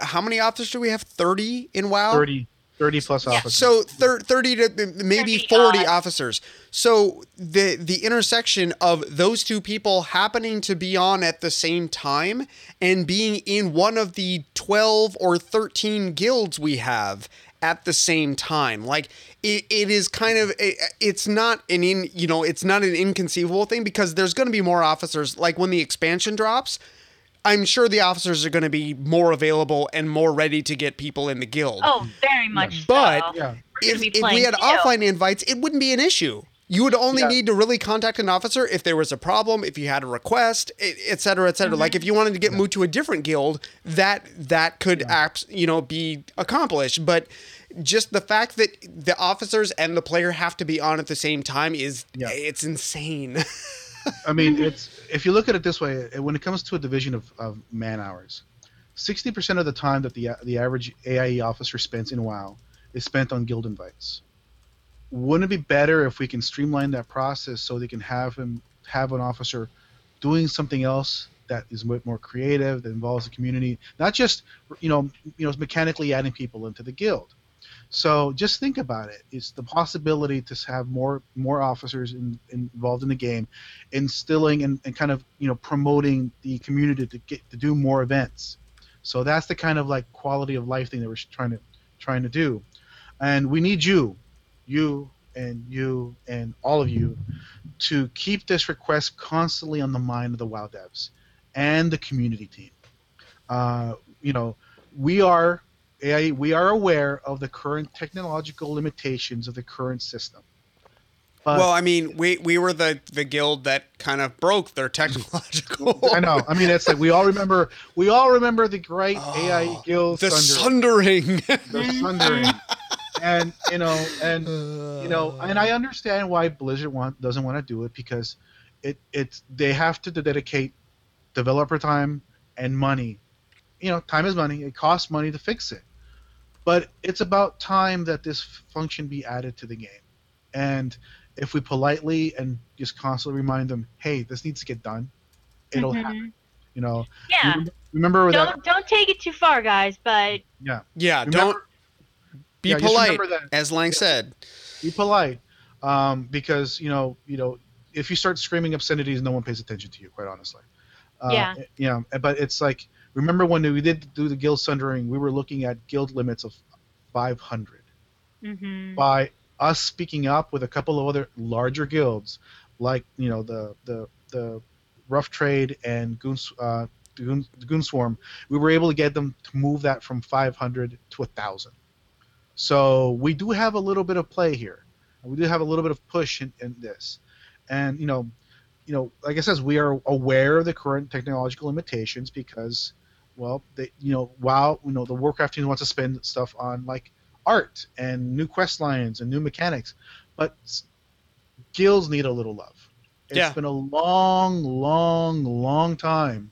B: how many officers do we have? 30 in WoW?
D: 30, 30 plus
C: Yeah.
D: officers.
B: So thir- 30 to maybe
C: 30
B: 40
C: odd.
B: officers. So the the intersection of those two people happening to be on at the same time and being in one of the 12 or 13 guilds we have at the same time like it, it is kind of it, it's not an in you know it's not an inconceivable thing because there's going to be more officers like when the expansion drops I'm sure the officers are going to be more available and more ready to get people in the guild
C: Oh, very much.
B: But-
C: so.
D: yeah.
B: If, if we had
C: too.
B: offline invites, it wouldn't be an issue. You would only
D: Yeah.
B: need to really contact an officer if there was a problem, if you had a request, et cetera, et cetera. Mm-hmm. Like if you wanted to get moved to a different guild, that that could apps, you know, be accomplished. But just the fact that the officers and the player have to be on at the same time is
D: Yeah.
B: it's insane.
D: I mean, it's if you look at it this way, uh, when it comes to a division of, of man hours, sixty percent of the time that the the average AIE officer spends in WoW is spent on guild invites. Wouldn't it be better if we can streamline that process so they can have him have an officer doing something else that is more creative that involves the community, not just you know you know mechanically adding people into the guild. So just think about it. It's the possibility to have more more officers in, involved in the game, instilling and, and kind of you know promoting the community to get to do more events. So that's the kind of like quality of life thing that we're trying to trying to do, and we need you, you and you and all of you, to keep this request constantly on the mind of the WoW devs and the community team. Uh, you know, we are AI, we are aware of the current technological limitations of the current system. But
B: well, I mean, we we were the the guild that kind of broke their technological.
D: I know. I mean, it's like we all remember. We all remember the great
B: Oh,
D: AI guild
B: the
D: thunder,
B: sundering.
D: the thundering, and you know, and you know, and I understand why Blizzard want doesn't want to do it because it it's they have to dedicate developer time and money. You know, time is money. It costs money to fix it, but it's about time that this function be added to the game, and if we politely and just constantly remind them, hey, this needs to get done, it'll
C: Mhm.
D: happen. You know,
C: Yeah.
D: remember that?
C: Don't don't take it too far, guys. But
D: Yeah,
B: yeah,
D: Remember-
B: don't be
D: yeah,
B: polite,
D: that.
B: as Lanc
D: Yeah.
B: said.
D: be polite um, because you know you know if you start screaming obscenities no one pays attention to you quite honestly uh,
C: Yeah.
D: you know but it's like remember when we did do the guild sundering we were looking at guild limits of 500
C: mhm.
D: by us speaking up with a couple of other larger guilds like you know the the the rough trade and goon uh, the goon, the goon swarm we were able to get them to move that from 500 to 1000 So we do have a little bit of play here. We do have a little bit of push in, in this, and you know, you know, like I says, we are aware of the current technological limitations because, well, they, you know, while you know the Warcraft team wants to spend stuff on like art and new quest lines and new mechanics, but guilds need a little love. It's
B: Yeah.
D: been a long, long, long time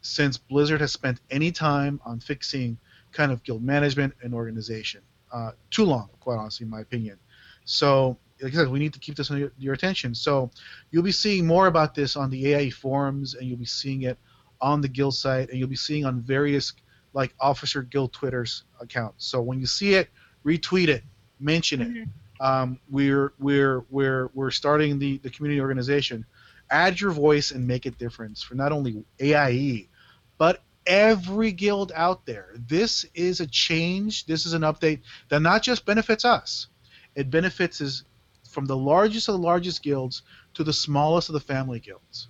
D: since Blizzard has spent any time on fixing kind of guild management and organization. Uh, too long, quite honestly, in my opinion. So, like I said, we need to keep this on your, your attention. So, you'll be seeing more about this on the AIE forums, and you'll be seeing it on the guild site, and you'll be seeing on various like officer guild Twitter's accounts. So when you see it, retweet it, mention it.
C: Mhm.
D: Um, we're we're we're we're starting the the community organization. Add your voice and make a difference for not only AIE, but every guild out there. This is a change. This is an update that not just benefits us. It benefits us from the largest of the largest guilds to the smallest of the family guilds.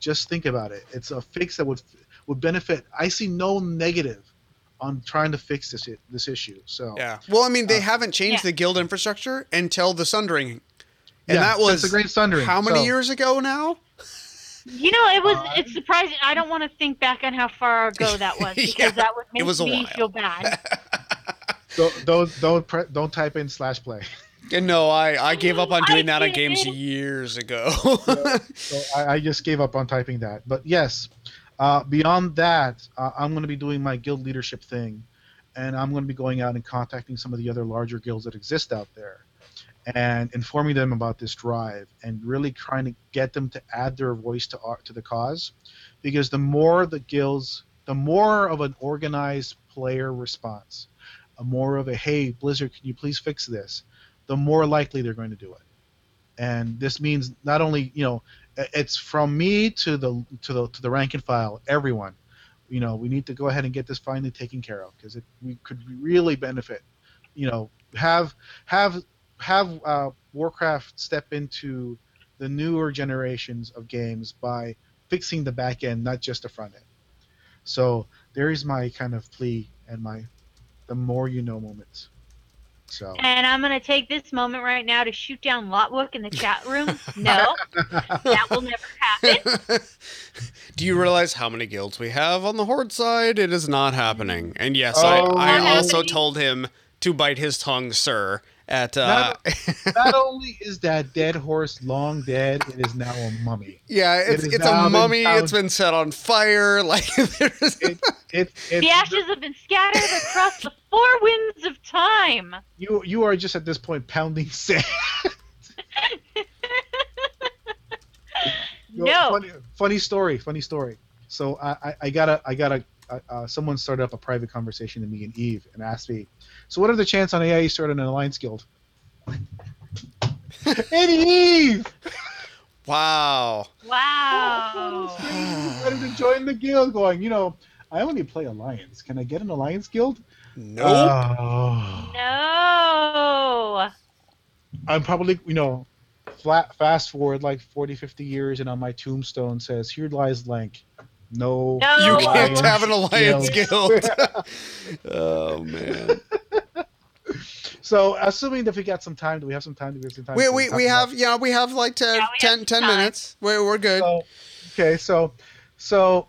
D: Just think about it. It's a fix that would would benefit. I see no negative on trying to fix this this issue. So
B: Yeah. Well, I mean, they
D: Uh,
B: haven't changed
C: Yeah.
B: the guild infrastructure until the Sundering. And
D: Yeah,
B: that was
D: the Great Sundering.
B: how many
D: So-
B: years ago now?
C: You know, it was.
D: Uh,
C: it's surprising. I don't want to think back on how far ago that was because
B: Yeah,
C: that would make
B: was
C: me
B: while.
C: feel bad.
D: don't don't don't, pre- don't type in slash play.
B: And no, I, I gave up on doing that on games years ago.
D: So I, I just gave up on typing that. But yes, uh, beyond that, uh, I'm going to be doing my guild leadership thing, and I'm going to be going out and contacting some of the other larger guilds that exist out there, and informing them about this drive, and really trying to get them to add their voice to our, to the cause, because the more the guilds, the more of an organized player response, a more of a hey Blizzard, can you please fix this, the more likely they're going to do it. And this means not only you know it's from me to the to the to the rank and file everyone. You know we need to go ahead and get this finally taken care of because we could really benefit you know have have have uh, warcraft step into the newer generations of games by fixing the back end not just the front end. So there is my kind of plea and my the more you know moment so
C: And I'm gonna take this moment right now to shoot down Lotwook in the chat room. No, that will never happen.
B: Do you realize how many guilds we have on the Horde side? It is not happening. And yes,
D: Oh.
B: I, I also
C: happening.
B: told him to bite his tongue, sir. At uh,
D: not only is that dead horse long dead, it is now a mummy.
B: yeah, it's
D: has
B: it's a mummy.
D: found-
B: It's been set on fire. Like there's,
D: It, it, it,
C: The ashes have been scattered across the four winds of time.
D: you you are just at this point pounding sand. You know,
C: No.
D: Funny, funny story. Funny story. So I, I, I gotta I gotta uh, uh, someone started up a private conversation to me and Eve and asked me, so what are the chances on AIE starting an alliance guild? and Eve
B: wow.
C: Wow.
D: Ready to join the guild, going, you know, I only play alliance. Can I get an alliance guild?
B: Nope.
D: Oh.
C: No.
D: I'm probably, you know, flat fast forward like 40, 50 years, and on my tombstone says, "Here lies Lanc." No,
C: No.
B: you can't have an alliance
D: guild.
B: guild. oh man.
D: So, assuming that we got some time, do we have some time? Do we have some time?
B: We
D: to
B: we,
D: talk
B: we
D: about-
B: have yeah we have like 10,
C: Yeah, we have
B: 10,
C: some
B: 10 minutes. We're we're good.
D: So, okay, so so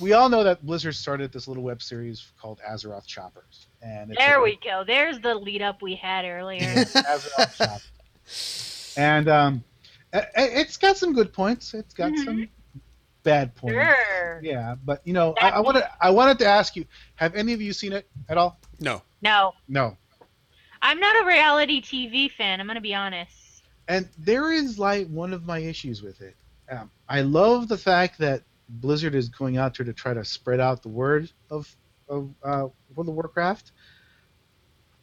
D: we all know that Blizzard started this little web series called Azeroth Choppers, and it's
C: There
D: a-
C: we go. There's the lead up we had earlier.
D: Azeroth Choppers. and um, i- i- it's got some good points. It's got
C: Mhm.
D: some bad point.
C: sure.
D: Yeah, but you know, I, I wanted I wanted to ask you: Have any of you seen it at all?
B: no.
C: No.
D: No.
C: I'm not a reality TV fan. I'm gonna be honest.
D: And there is like one of my issues with it. Um, I love the fact that Blizzard is going out there to try to spread out the word of of uh, World of Warcraft.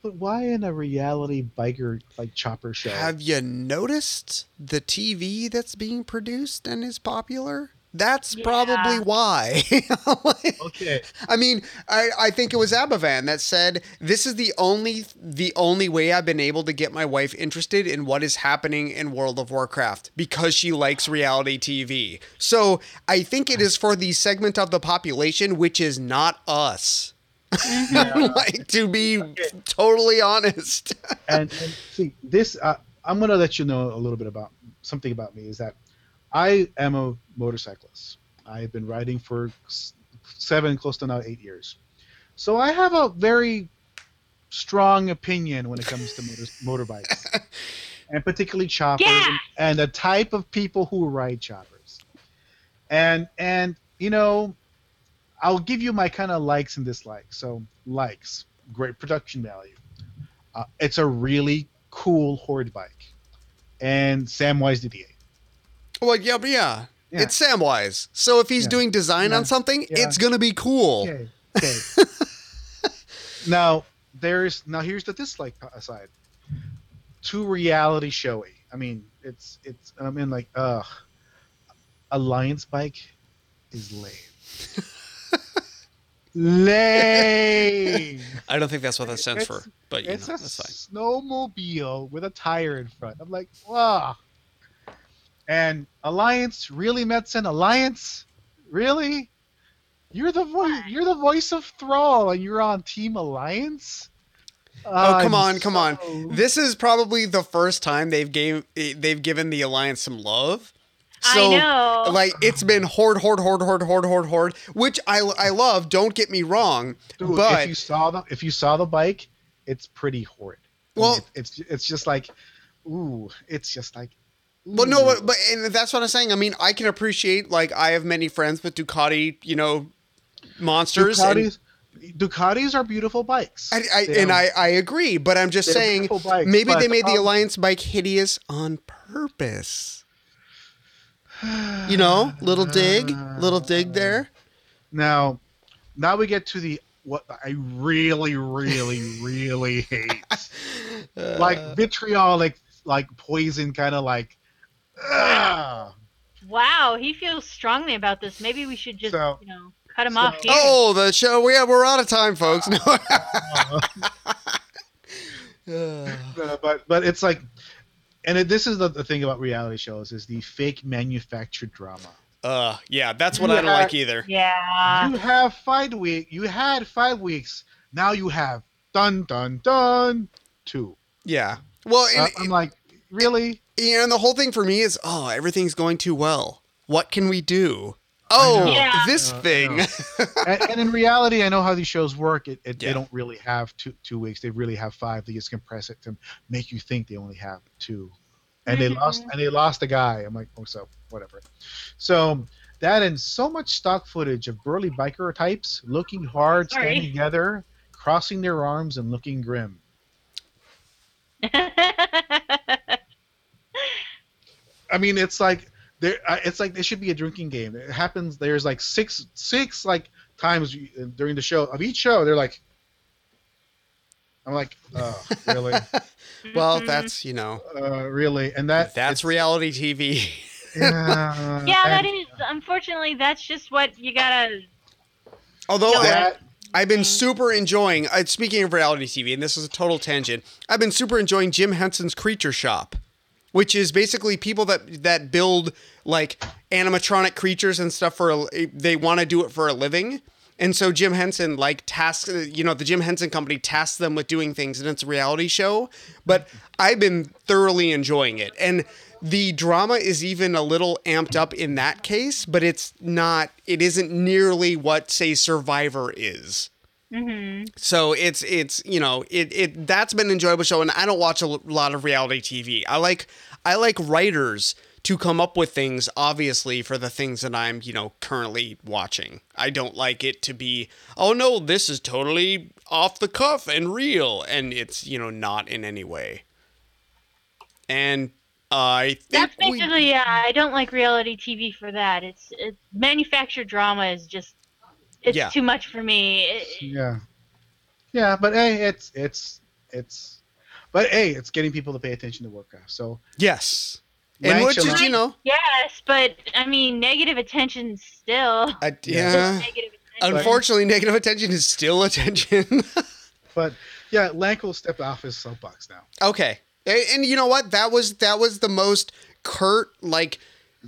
D: But why in a reality biker like chopper show?
B: Have you noticed the TV that's being produced and is popular? That's
C: Yeah.
B: probably why.
D: okay,
B: I mean, I, I think it was Abovan that said this is the only the only way I've been able to get my wife interested in what is happening in World of Warcraft because she likes reality TV. So I think it is for the segment of the population which is not us.
C: Mhm.
B: like to be totally honest.
D: and, and see this uh, i'm going to let you know a little bit about something about me is that i am a motorcyclist. I've been riding for seven close to now eight years. So i have a very strong opinion when it comes to motor, motorbikes and particularly choppers
C: Yeah.
D: and, and the type of people who ride choppers. And and you know i'll give you my kind of likes and dislikes. So likes great production value. Uh, it's a really cool horde bike. And samwise didier
B: well, yeah, but yeah.
D: Yeah.
B: It's Samwise. So if he's
D: Yeah.
B: doing design
D: Yeah.
B: on something, it's gonna be cool.
D: okay okay now there's now here's the dislike side too reality showy i mean it's it's i mean like ugh. alliance bike is lame lame
B: I don't think that's what that stands
D: It's-
B: for, but you know,
D: it's a
B: that's fine.
D: snowmobile with a tire in front. I'm like, wow. And Alliance, really, Metzen? Alliance, really? You're the voice. You're the voice of Thrall, and you're on Team Alliance.
B: Oh come
D: I'm
B: on, come on! This is probably the first time they've gave they've given the alliance some love.
C: I
B: So,
C: know.
B: Like it's been horde, horde, horde, horde, horde, horde, horde, which I I love. Don't get me wrong,
D: Dude,
B: but
D: if you saw the if you saw the bike, it's pretty horrid. I mean,
B: Well-
D: it- it's it's just like, ooh, it's just like.
B: Well, no, but, but and that's what I'm saying. I mean, I can appreciate like I have many friends with Ducati, you know, monsters. and-
D: Ducatis, Ducatis are beautiful bikes.
B: I, I, and
D: are-
B: I, I agree, but I'm just saying
D: bikes,
B: maybe they made the
D: um,
B: Alliance bike hideous on purpose. You know, little dig, little dig there.
D: Now, now we get to the what I really, really, really hate,
B: Uh,
D: like vitriolic, like poison, kind of like.
C: Wow, he feels strongly about this. Maybe we should just,
D: So-
C: you know, cut him
D: so-
C: off here.
B: Oh, the show. We yeah, we're out of time, folks. No.
D: Uh, but but it's like, and it, this is the, the thing about reality shows is the fake manufactured drama.
B: uh, yeah, that's what I don't
D: Yeah.
B: like either.
C: Yeah.
D: you have five week. You had five weeks. Now you have dun dun dun two.
B: Yeah. Well, and,
D: Uh, I'm like, really?
B: you know, and the whole thing for me is, oh, everything's going too well. What can we do? Oh.
C: Yeah.
B: this
D: Uh,
B: thing.
D: and, and in reality, I know how these shows work. It, it
B: Yeah.
D: they don't really have two two weeks. They really have five. They just compress it to make you think they only have two. And they lost
C: Mhm.
D: and they lost a guy. I'm like, oh, so whatever. So that and so much stock footage of burly biker types looking hard,
C: Sorry.
D: standing together, crossing their arms, and looking grim. I mean, it's like there. uh, It's like it should be a drinking game. It happens. There's like six, six like times during the show of each show. They're like, I'm like, oh, really,
B: well, that's you know,
D: uh, really, and that
B: that's reality TV.
D: Yeah,
C: Yeah, that
D: and
C: is. Unfortunately, that's just what you gotta.
B: Although I,
D: that.
B: I've been super enjoying. Uh, speaking of reality TV, and this is a total tangent, I've been super enjoying Jim Henson's Creature Shop, which is basically people that that build like animatronic creatures and stuff for. A, they want to do it for a living, and so Jim Henson like tasks. You know, the Jim Henson Company tasks them with doing things, and it's a reality show. But I've been thoroughly enjoying it, and the drama is even a little amped up in that case, but it's not. It isn't nearly what say Survivor is.
C: Hmm
B: So it's it's you know it it that's been an enjoyable show, and I don't watch a lot of reality TV. I like I like writers to come up with things, obviously for the things that I'm you know currently watching. I don't like it to be oh no this is totally off the cuff and real, and it's you know not in any way. And I think
C: That's
B: we,
C: basically. Yeah, I don't like reality TV for that. It's, it's manufactured drama is just. It's
B: Yeah.
C: too much for me. It-
D: Yeah, yeah, but hey, it's it's it's, but hey, it's getting people to pay attention to Warcraft. So
B: yes, and
D: Rank
B: which is you know
C: yes, but I mean, negative attention still.
B: I,
D: Yeah.
B: yeah.
C: Negative attention.
B: Unfortunately, negative attention is still attention.
D: but yeah, Lanko stepped off his soapbox now.
B: Okay. And, and you know what? That was that was the most curt like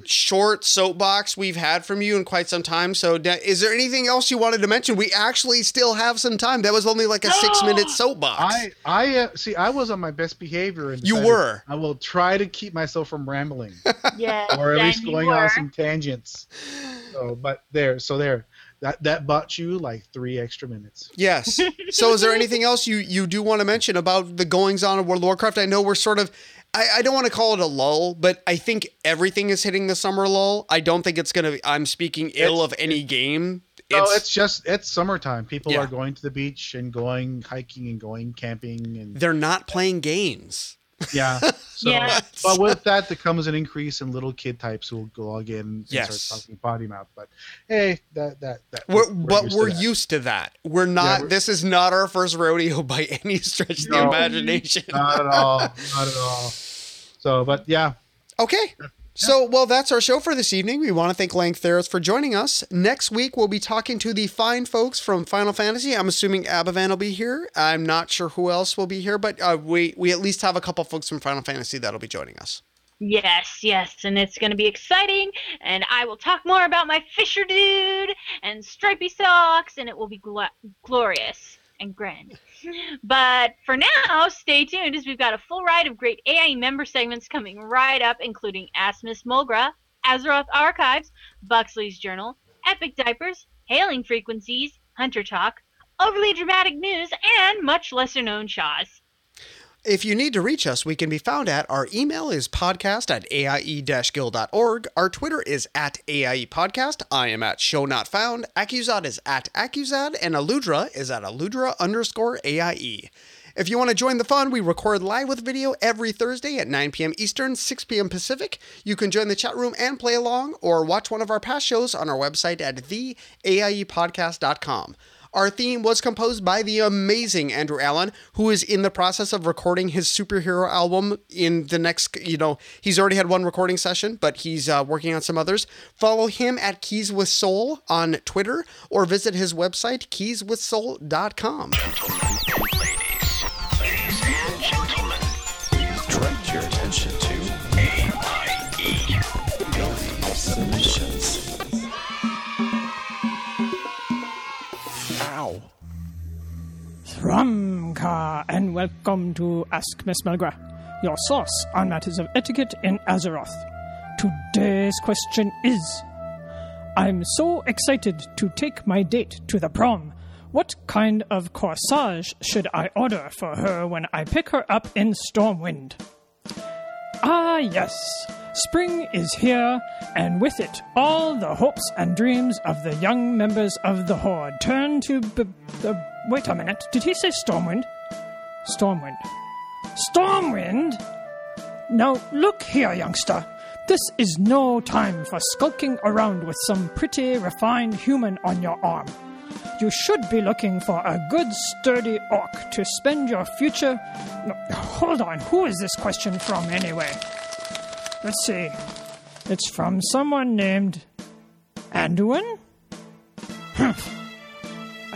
B: short soapbox we've had from you in quite some time. So, is there anything else you wanted to mention? We actually still have some time. That was only like a six minute soapbox.
D: I, I uh, see. I was on my best behavior. And
B: you were.
D: I will try to keep myself from rambling.
C: yeah,
D: or at least going on some tangents. So, but there. So there. That that bought you like three extra minutes.
B: Yes. So, is there anything else you you do want to mention about the goings on of World of Warcraft? I know we're sort of I, I don't want to call it a lull, but I think everything is hitting the summer lull. I don't think it's gonna. Be, I'm speaking ill it's, of any game.
D: No, it's, it's just it's summertime. People yeah. are going to the beach and going hiking and going camping, and
B: they're not playing games.
D: Yeah. So, yeah. But with that, there comes an increase in little kid types who will log in and yes. start talking potty mouth. But hey, that that that.
B: We're, we're but used we're to used to that. We're not. Yeah, we're, this is not our first rodeo by any stretch of no, the imagination.
D: Not at all. Not at all. So, but yeah.
B: Okay. So, well, that's our show for this evening. We want to thank Lanc Theros for joining us. Next week, we'll be talking to the fine folks from Final Fantasy. I'm assuming Abovan will be here. I'm not sure who else will be here, but uh, we, we at least have a couple folks from Final Fantasy that'll be joining us.
C: Yes, yes, and it's going to be exciting. And I will talk more about my Fisher dude and stripy socks, and it will be gl- glorious and grand. But for now, stay tuned as we've got a full ride of great AIE member segments coming right up, including Ask Miss Mulgra, Azeroth Archives, Buxley's Journal, Epic Diapers, Hailing Frequencies, Hunter Talk, Overly Dramatic News, and much lesser known Shas.
B: If you need to reach us, we can be found at our email is podcast at aie-guild.org. Our Twitter is at AIE Podcast. I am at show not found. Accusad is at Accusad, and Aludra is at Aludra underscore AIE. If you want to join the fun, we record live with video every Thursday at 9 p.m. Eastern, 6 p.m. Pacific. You can join the chat room and play along, or watch one of our past shows on our website at theaiepodcast.com. Our theme was composed by the amazing Andrew Allen, who is in the process of recording his superhero album in the next, you know, he's already had one recording session, but he's uh, working on some others. Follow him at Keys with Soul on Twitter or visit his website, keyswithsoul.com.
E: Ramka, and welcome to Ask Miss Mulgra, your source on matters of etiquette in Azeroth. Today's question is I'm so excited to take my date to the prom. What kind of corsage should I order for her when I pick her up in Stormwind? Ah, yes. Spring is here, and with it, all the hopes and dreams of the young members of the Horde turn to b- the Wait a minute. Did he say Stormwind? Stormwind. Stormwind? Now, look here, youngster. This is no time for skulking around with some pretty, refined human on your arm. You should be looking for a good, sturdy orc to spend your future. No, hold on, who is this question from anyway? Let's see. It's from someone named Anduin?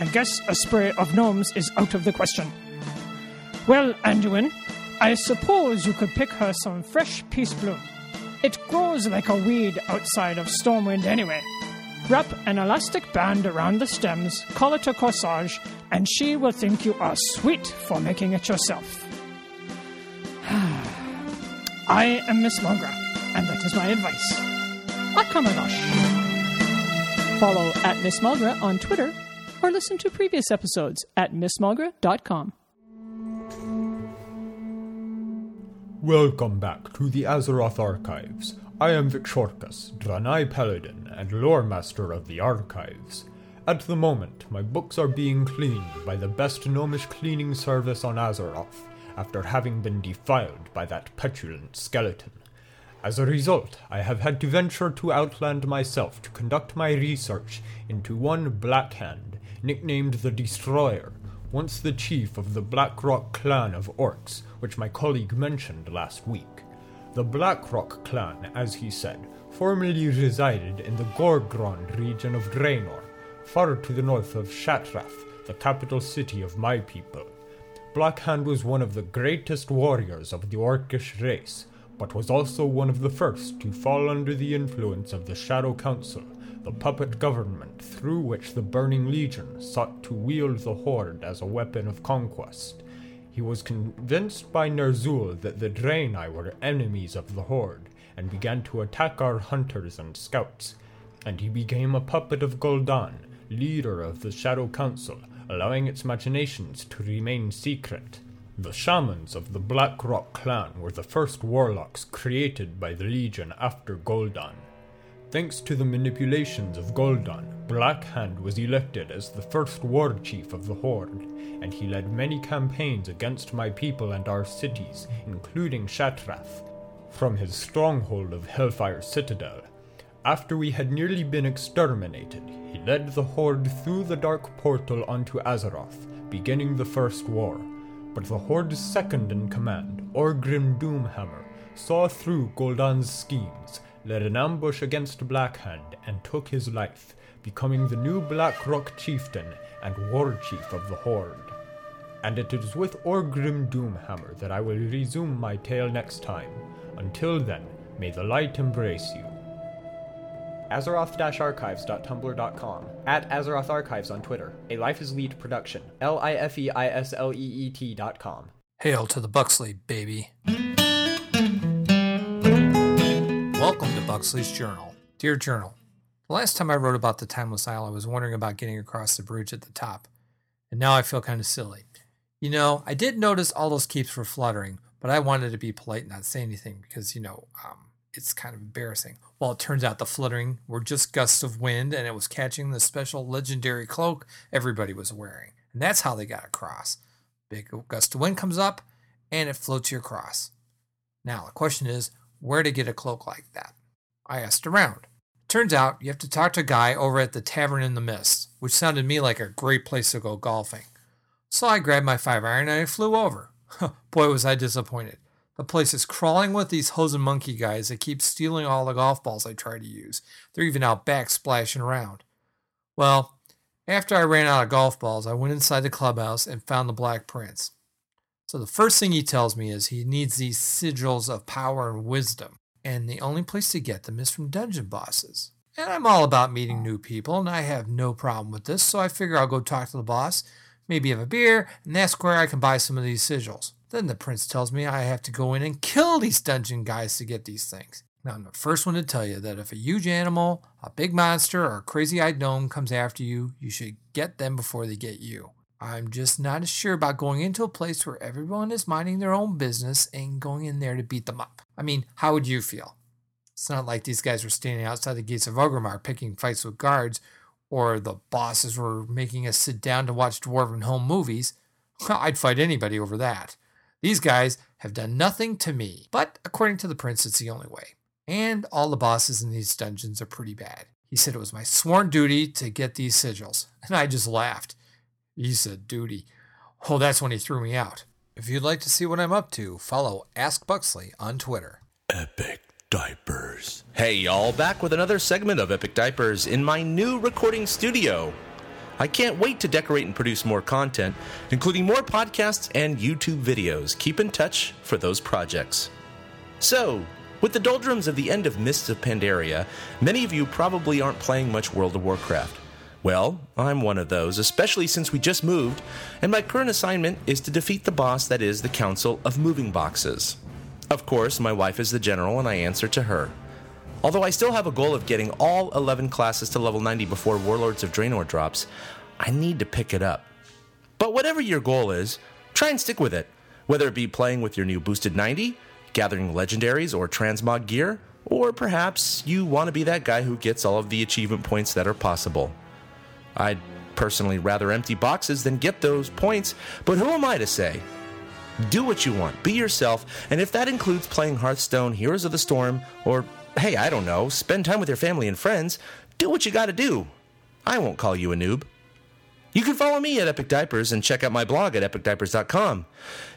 E: I guess a spray of gnomes is out of the question. Well, Anduin, I suppose you could pick her some fresh Peacebloom. It grows like a weed outside of Stormwind anyway. Wrap an elastic band around the stems, call it a corsage, and she will think you are sweet for making it yourself. I am Miss Mulgra, and that is my advice. Akamagosh. Follow at Miss Mulgra on Twitter or listen to previous episodes at missmulgra.com.
F: Welcome back to the Azeroth Archives. I am Victorcus, Draenei Paladin and lore master of the Archives. At the moment, my books are being cleaned by the best gnomish cleaning service on Azeroth, after having been defiled by that petulant skeleton. As a result, I have had to venture to Outland myself to conduct my research into one Black Hand nicknamed the Destroyer, once the chief of the Blackrock clan of orcs, which my colleague mentioned last week. The Blackrock clan, as he said, formerly resided in the Gorgrond region of Draenor, far to the north of Shattrath, the capital city of my people. Blackhand was one of the greatest warriors of the orcish race, but was also one of the first to fall under the influence of the Shadow Council, the puppet government through which the Burning Legion sought to wield the Horde as a weapon of conquest. He was convinced by Ner'zhul that the Draenei were enemies of the Horde, and began to attack our hunters and scouts, and he became a puppet of Gul'dan, leader of the Shadow Council, allowing its machinations to remain secret. The shamans of the Blackrock clan were the first warlocks created by the Legion after Gul'dan. Thanks to the manipulations of Gul'dan, Blackhand was elected as the first war chief of the Horde, and he led many campaigns against my people and our cities, including Shattrath, from his stronghold of Hellfire Citadel. After we had nearly been exterminated, he led the Horde through the Dark Portal onto Azeroth, beginning the First War. But the Horde's second in command, Orgrim Doomhammer, saw through Gul'dan's schemes, led an ambush against Blackhand, and took his life, becoming the new Blackrock chieftain and war chief of the Horde. And it is with Orgrim Doomhammer that I will resume my tale next time. Until then, may the light embrace you. Azeroth-archives.tumblr.com, at Azeroth Archives on Twitter, a Life is Leet production, L-I-F-E-I-S-L-E-E-T dot com.
G: Hail to the Buxley, baby. Welcome to Buxley's Journal. Dear Journal, the last time I wrote about the Timeless Isle, I was wondering about getting across the bridge at the top. And now I feel kind of silly. You know, I did notice all those keeps were fluttering, but I wanted to be polite and not say anything because, you know, um, it's kind of embarrassing. Well, it turns out the fluttering were just gusts of wind and it was catching the special legendary cloak everybody was wearing. And that's how they got across. Big gust of wind comes up and it floats you across. Now, the question is where to get a cloak like that? I asked around. Turns out you have to talk to a guy over at the Tavern in the Mist, which sounded to me like a great place to go golfing. So I grabbed my five iron and I flew over. Boy, was I disappointed. The place is crawling with these hozen monkey guys that keep stealing all the golf balls I try to use. They're even out back splashing around. Well, after I ran out of golf balls, I went inside the clubhouse and found the Black Prince. So the first thing he tells me is he needs these sigils of power and wisdom, and the only place to get them is from dungeon bosses. And I'm all about meeting new people, and I have no problem with this, so I figure I'll go talk to the boss, maybe have a beer, and ask where I can buy some of these sigils. Then the prince tells me I have to go in and kill these dungeon guys to get these things. Now, I'm the first one to tell you that if a huge animal, a big monster, or a crazy eyed gnome comes after you, you should get them before they get you. I'm just not as sure about going into a place where everyone is minding their own business and going in there to beat them up. I mean, how would you feel? It's not like these guys were standing outside the gates of Orgrimmar picking fights with guards, or the bosses were making us sit down to watch Dwarven home movies. I'd fight anybody over that. These guys have done nothing to me, but according to the prince, it's the only way. And all the bosses in these dungeons are pretty bad. He said it was my sworn duty to get these sigils, and I just laughed. He said duty. Oh, that's when he threw me out. If you'd like to see what I'm up to, follow Ask Buxley on Twitter.
H: Epic Diapers. Hey, y'all, back with another segment of Epic Diapers in my new recording studio. I can't wait to decorate and produce more content, including more podcasts and YouTube videos. Keep in touch for those projects. So, with the doldrums of the end of Mists of Pandaria, many of you probably aren't playing much World of Warcraft. Well, I'm one of those, especially since we just moved, and my current assignment is to defeat the boss that is the Council of Moving Boxes. Of course, my wife is the general, and I answer to her. Although I still have a goal of getting all 11 classes to level 90 before Warlords of Draenor drops, I need to pick it up. But whatever your goal is, try and stick with it, whether it be playing with your new boosted 90, gathering legendaries or transmog gear, or perhaps you want to be that guy who gets all of the achievement points that are possible. I'd personally rather empty boxes than get those points, but who am I to say? Do what you want, be yourself, and if that includes playing Hearthstone, Heroes of the Storm, or hey, I don't know, spend time with your family and friends, do what you gotta do. I won't call you a noob. You can follow me at Epic Diapers and check out my blog at epicdiapers.com.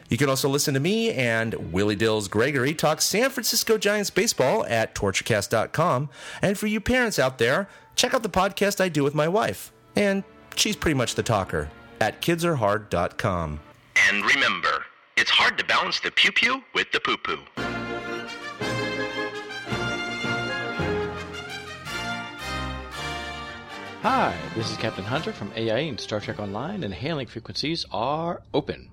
H: You can also listen to me and Willie Dills Gregory talk San Francisco Giants baseball at torturecast.com. And for you parents out there, check out the podcast I do with my wife. And she's pretty much the talker at kidsarehard.com.
I: And remember, it's hard to balance the pew pew with the poo poo. Hi, this is Captain Hunter from AIE and Star Trek Online, and hailing frequencies are open.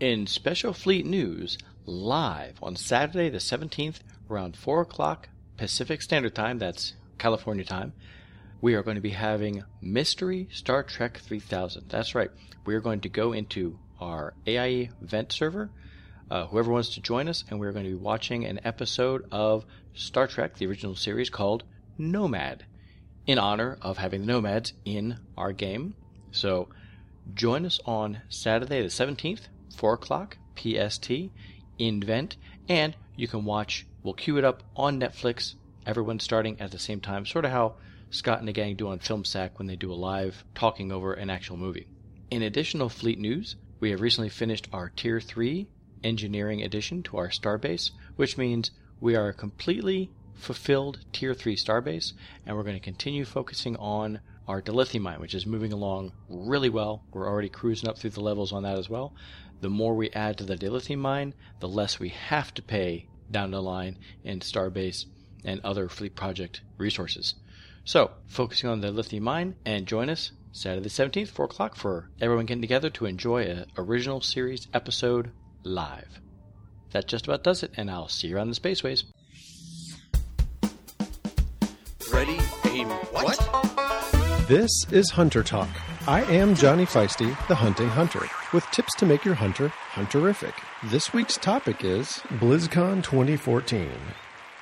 I: In Special Fleet News, live on Saturday the 17th, around 4 o'clock Pacific Standard Time, that's California time, we are going to be having Mystery Star Trek 3000. That's right, we are going to go into our AIE vent server. Uh, whoever wants to join us, and we're going to be watching an episode of Star Trek, the original series called Nomad in honor of having the Nomads in our game. So join us on Saturday the 17th, 4 o'clock PST in Vent, and you can watch, we'll queue it up on Netflix, everyone starting at the same time, sort of how Scott and the gang do on FilmSack when they do a live talking over an actual movie. In additional fleet news, we have recently finished our Tier 3 engineering addition to our starbase, which means we are a completely fulfilled Tier 3 starbase, and we're going to continue focusing on our dilithium mine, which is moving along really well. We're already cruising up through the levels on that as well. The more we add to the dilithium mine, the less we have to pay down the line in starbase and other fleet project resources. So, focusing on dilithium mine, and join us Saturday the 17th, 4 o'clock, for everyone getting together to enjoy an original series episode live. That just about does it, and I'll see you around the spaceways.
H: Ready, aim, what?
J: This is Hunter Talk. I am Johnny Feisty, the hunting hunter, with tips to make your hunter hunterific. This week's topic is BlizzCon 2014.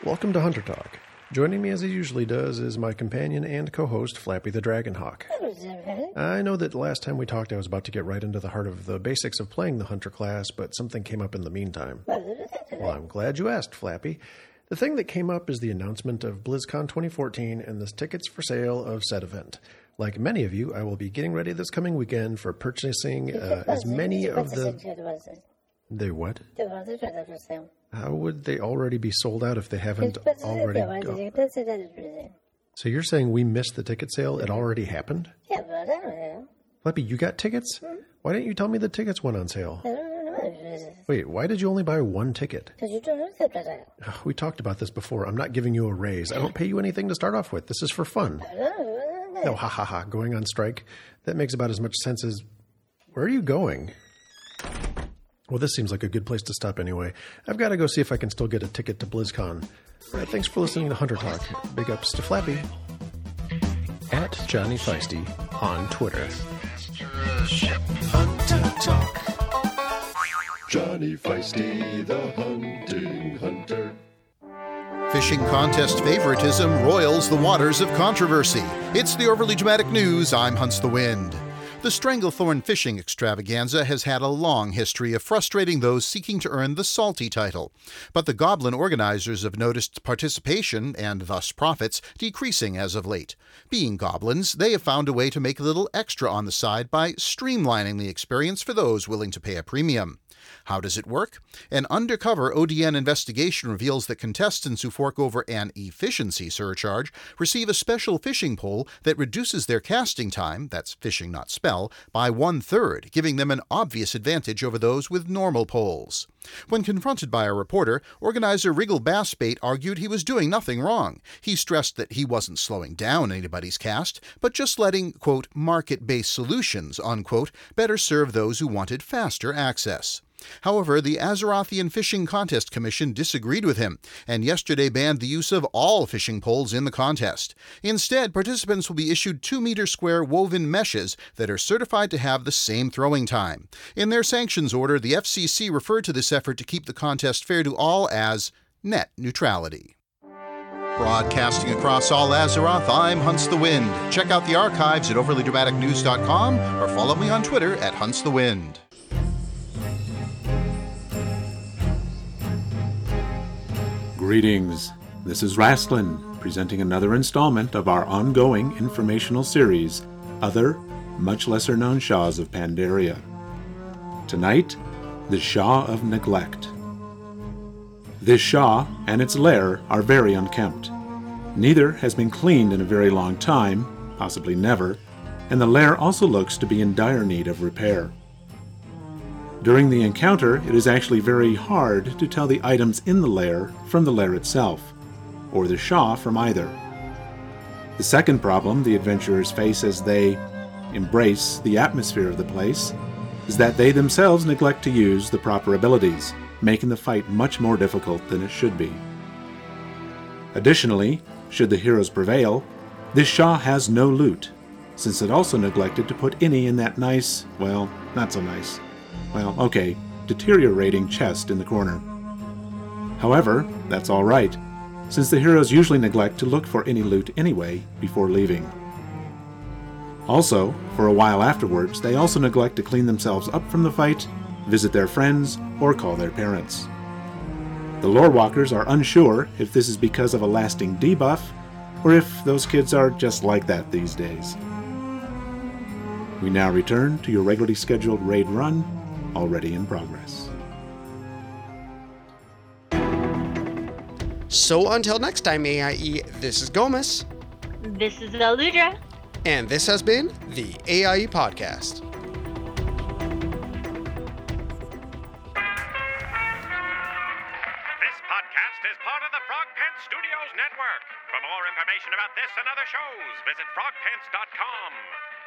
J: Welcome to Hunter Talk. Joining me as he usually does is my companion and co host, Flappy the Dragonhawk. I know that last time we talked, I was about to get right into the heart of the basics of playing the Hunter class, but something came up in the meantime. Well, I'm glad you asked, Flappy. The thing that came up is the announcement of BlizzCon 2014 and the tickets for sale of said event. Like many of you, I will be getting ready this coming weekend for purchasing uh, as many of the. They what? How would they already be sold out if they haven't already? Go- so you're saying we missed the ticket sale? It already happened? Flappy, you got tickets? Why didn't you tell me the tickets went on sale? Wait, why did you only buy one ticket? Because you don't We talked about this before. I'm not giving you a raise. I don't pay you anything to start off with. This is for fun. No, ha ha ha. Going on strike? That makes about as much sense as. Where are you going? Well, this seems like a good place to stop anyway. I've got to go see if I can still get a ticket to BlizzCon. Uh, thanks for listening to Hunter Talk. Big ups to Flappy. At Johnny Feisty on Twitter. Hunter Talk.
K: Johnny Feisty, the hunting hunter.
L: Fishing contest favoritism roils the waters of controversy. It's the overly dramatic news. I'm Hunts the Wind. The Stranglethorn fishing extravaganza has had a long history of frustrating those seeking to earn the salty title. But the Goblin organizers have noticed participation, and thus profits, decreasing as of late. Being goblins, they have found a way to make a little extra on the side by streamlining the experience for those willing to pay a premium. How does it work? An undercover ODN investigation reveals that contestants who fork over an efficiency surcharge receive a special fishing pole that reduces their casting time, that's fishing not spell, by one third, giving them an obvious advantage over those with normal poles. When confronted by a reporter, organizer Wriggle Bassbait argued he was doing nothing wrong. He stressed that he wasn't slowing down anybody's cast, but just letting, quote, market based solutions, unquote, better serve those who wanted faster access. However, the Azerothian Fishing Contest Commission disagreed with him and yesterday banned the use of all fishing poles in the contest. Instead, participants will be issued 2 meter square woven meshes that are certified to have the same throwing time. In their sanctions order, the FCC referred to this effort to keep the contest fair to all as net neutrality. Broadcasting across all Azeroth, I'm Hunts the Wind. Check out the archives at overlydramaticnews.com or follow me on Twitter at Hunts the Wind.
M: Greetings. This is Rastlin, presenting another installment of our ongoing informational series, Other, Much Lesser Known Shas of Pandaria. Tonight, the Sha of Neglect. This Sha and its lair are very unkempt. Neither has been cleaned in a very long time, possibly never, and the lair also looks to be in dire need of repair. During the encounter, it is actually very hard to tell the items in the lair from the lair itself, or the Sha from either. The second problem the adventurers face as they embrace the atmosphere of the place is that they themselves neglect to use the proper abilities, making the fight much more difficult than it should be. Additionally, should the heroes prevail, this Sha has no loot, since it also neglected to put any in that nice, well, not so nice, well, okay, deteriorating chest in the corner. However, that's alright, since the heroes usually neglect to look for any loot anyway before leaving. Also, for a while afterwards, they also neglect to clean themselves up from the fight, visit their friends, or call their parents. The lore walkers are unsure if this is because of a lasting debuff, or if those kids are just like that these days. We now return to your regularly scheduled raid run, already in progress.
B: So until next time, AIE, this is Gomez.
C: This is Aludra.
B: And this has been the AIE Podcast.
N: This podcast is part of the Frog Pants Studios Network. For more information about this and other shows, visit frogpants.com.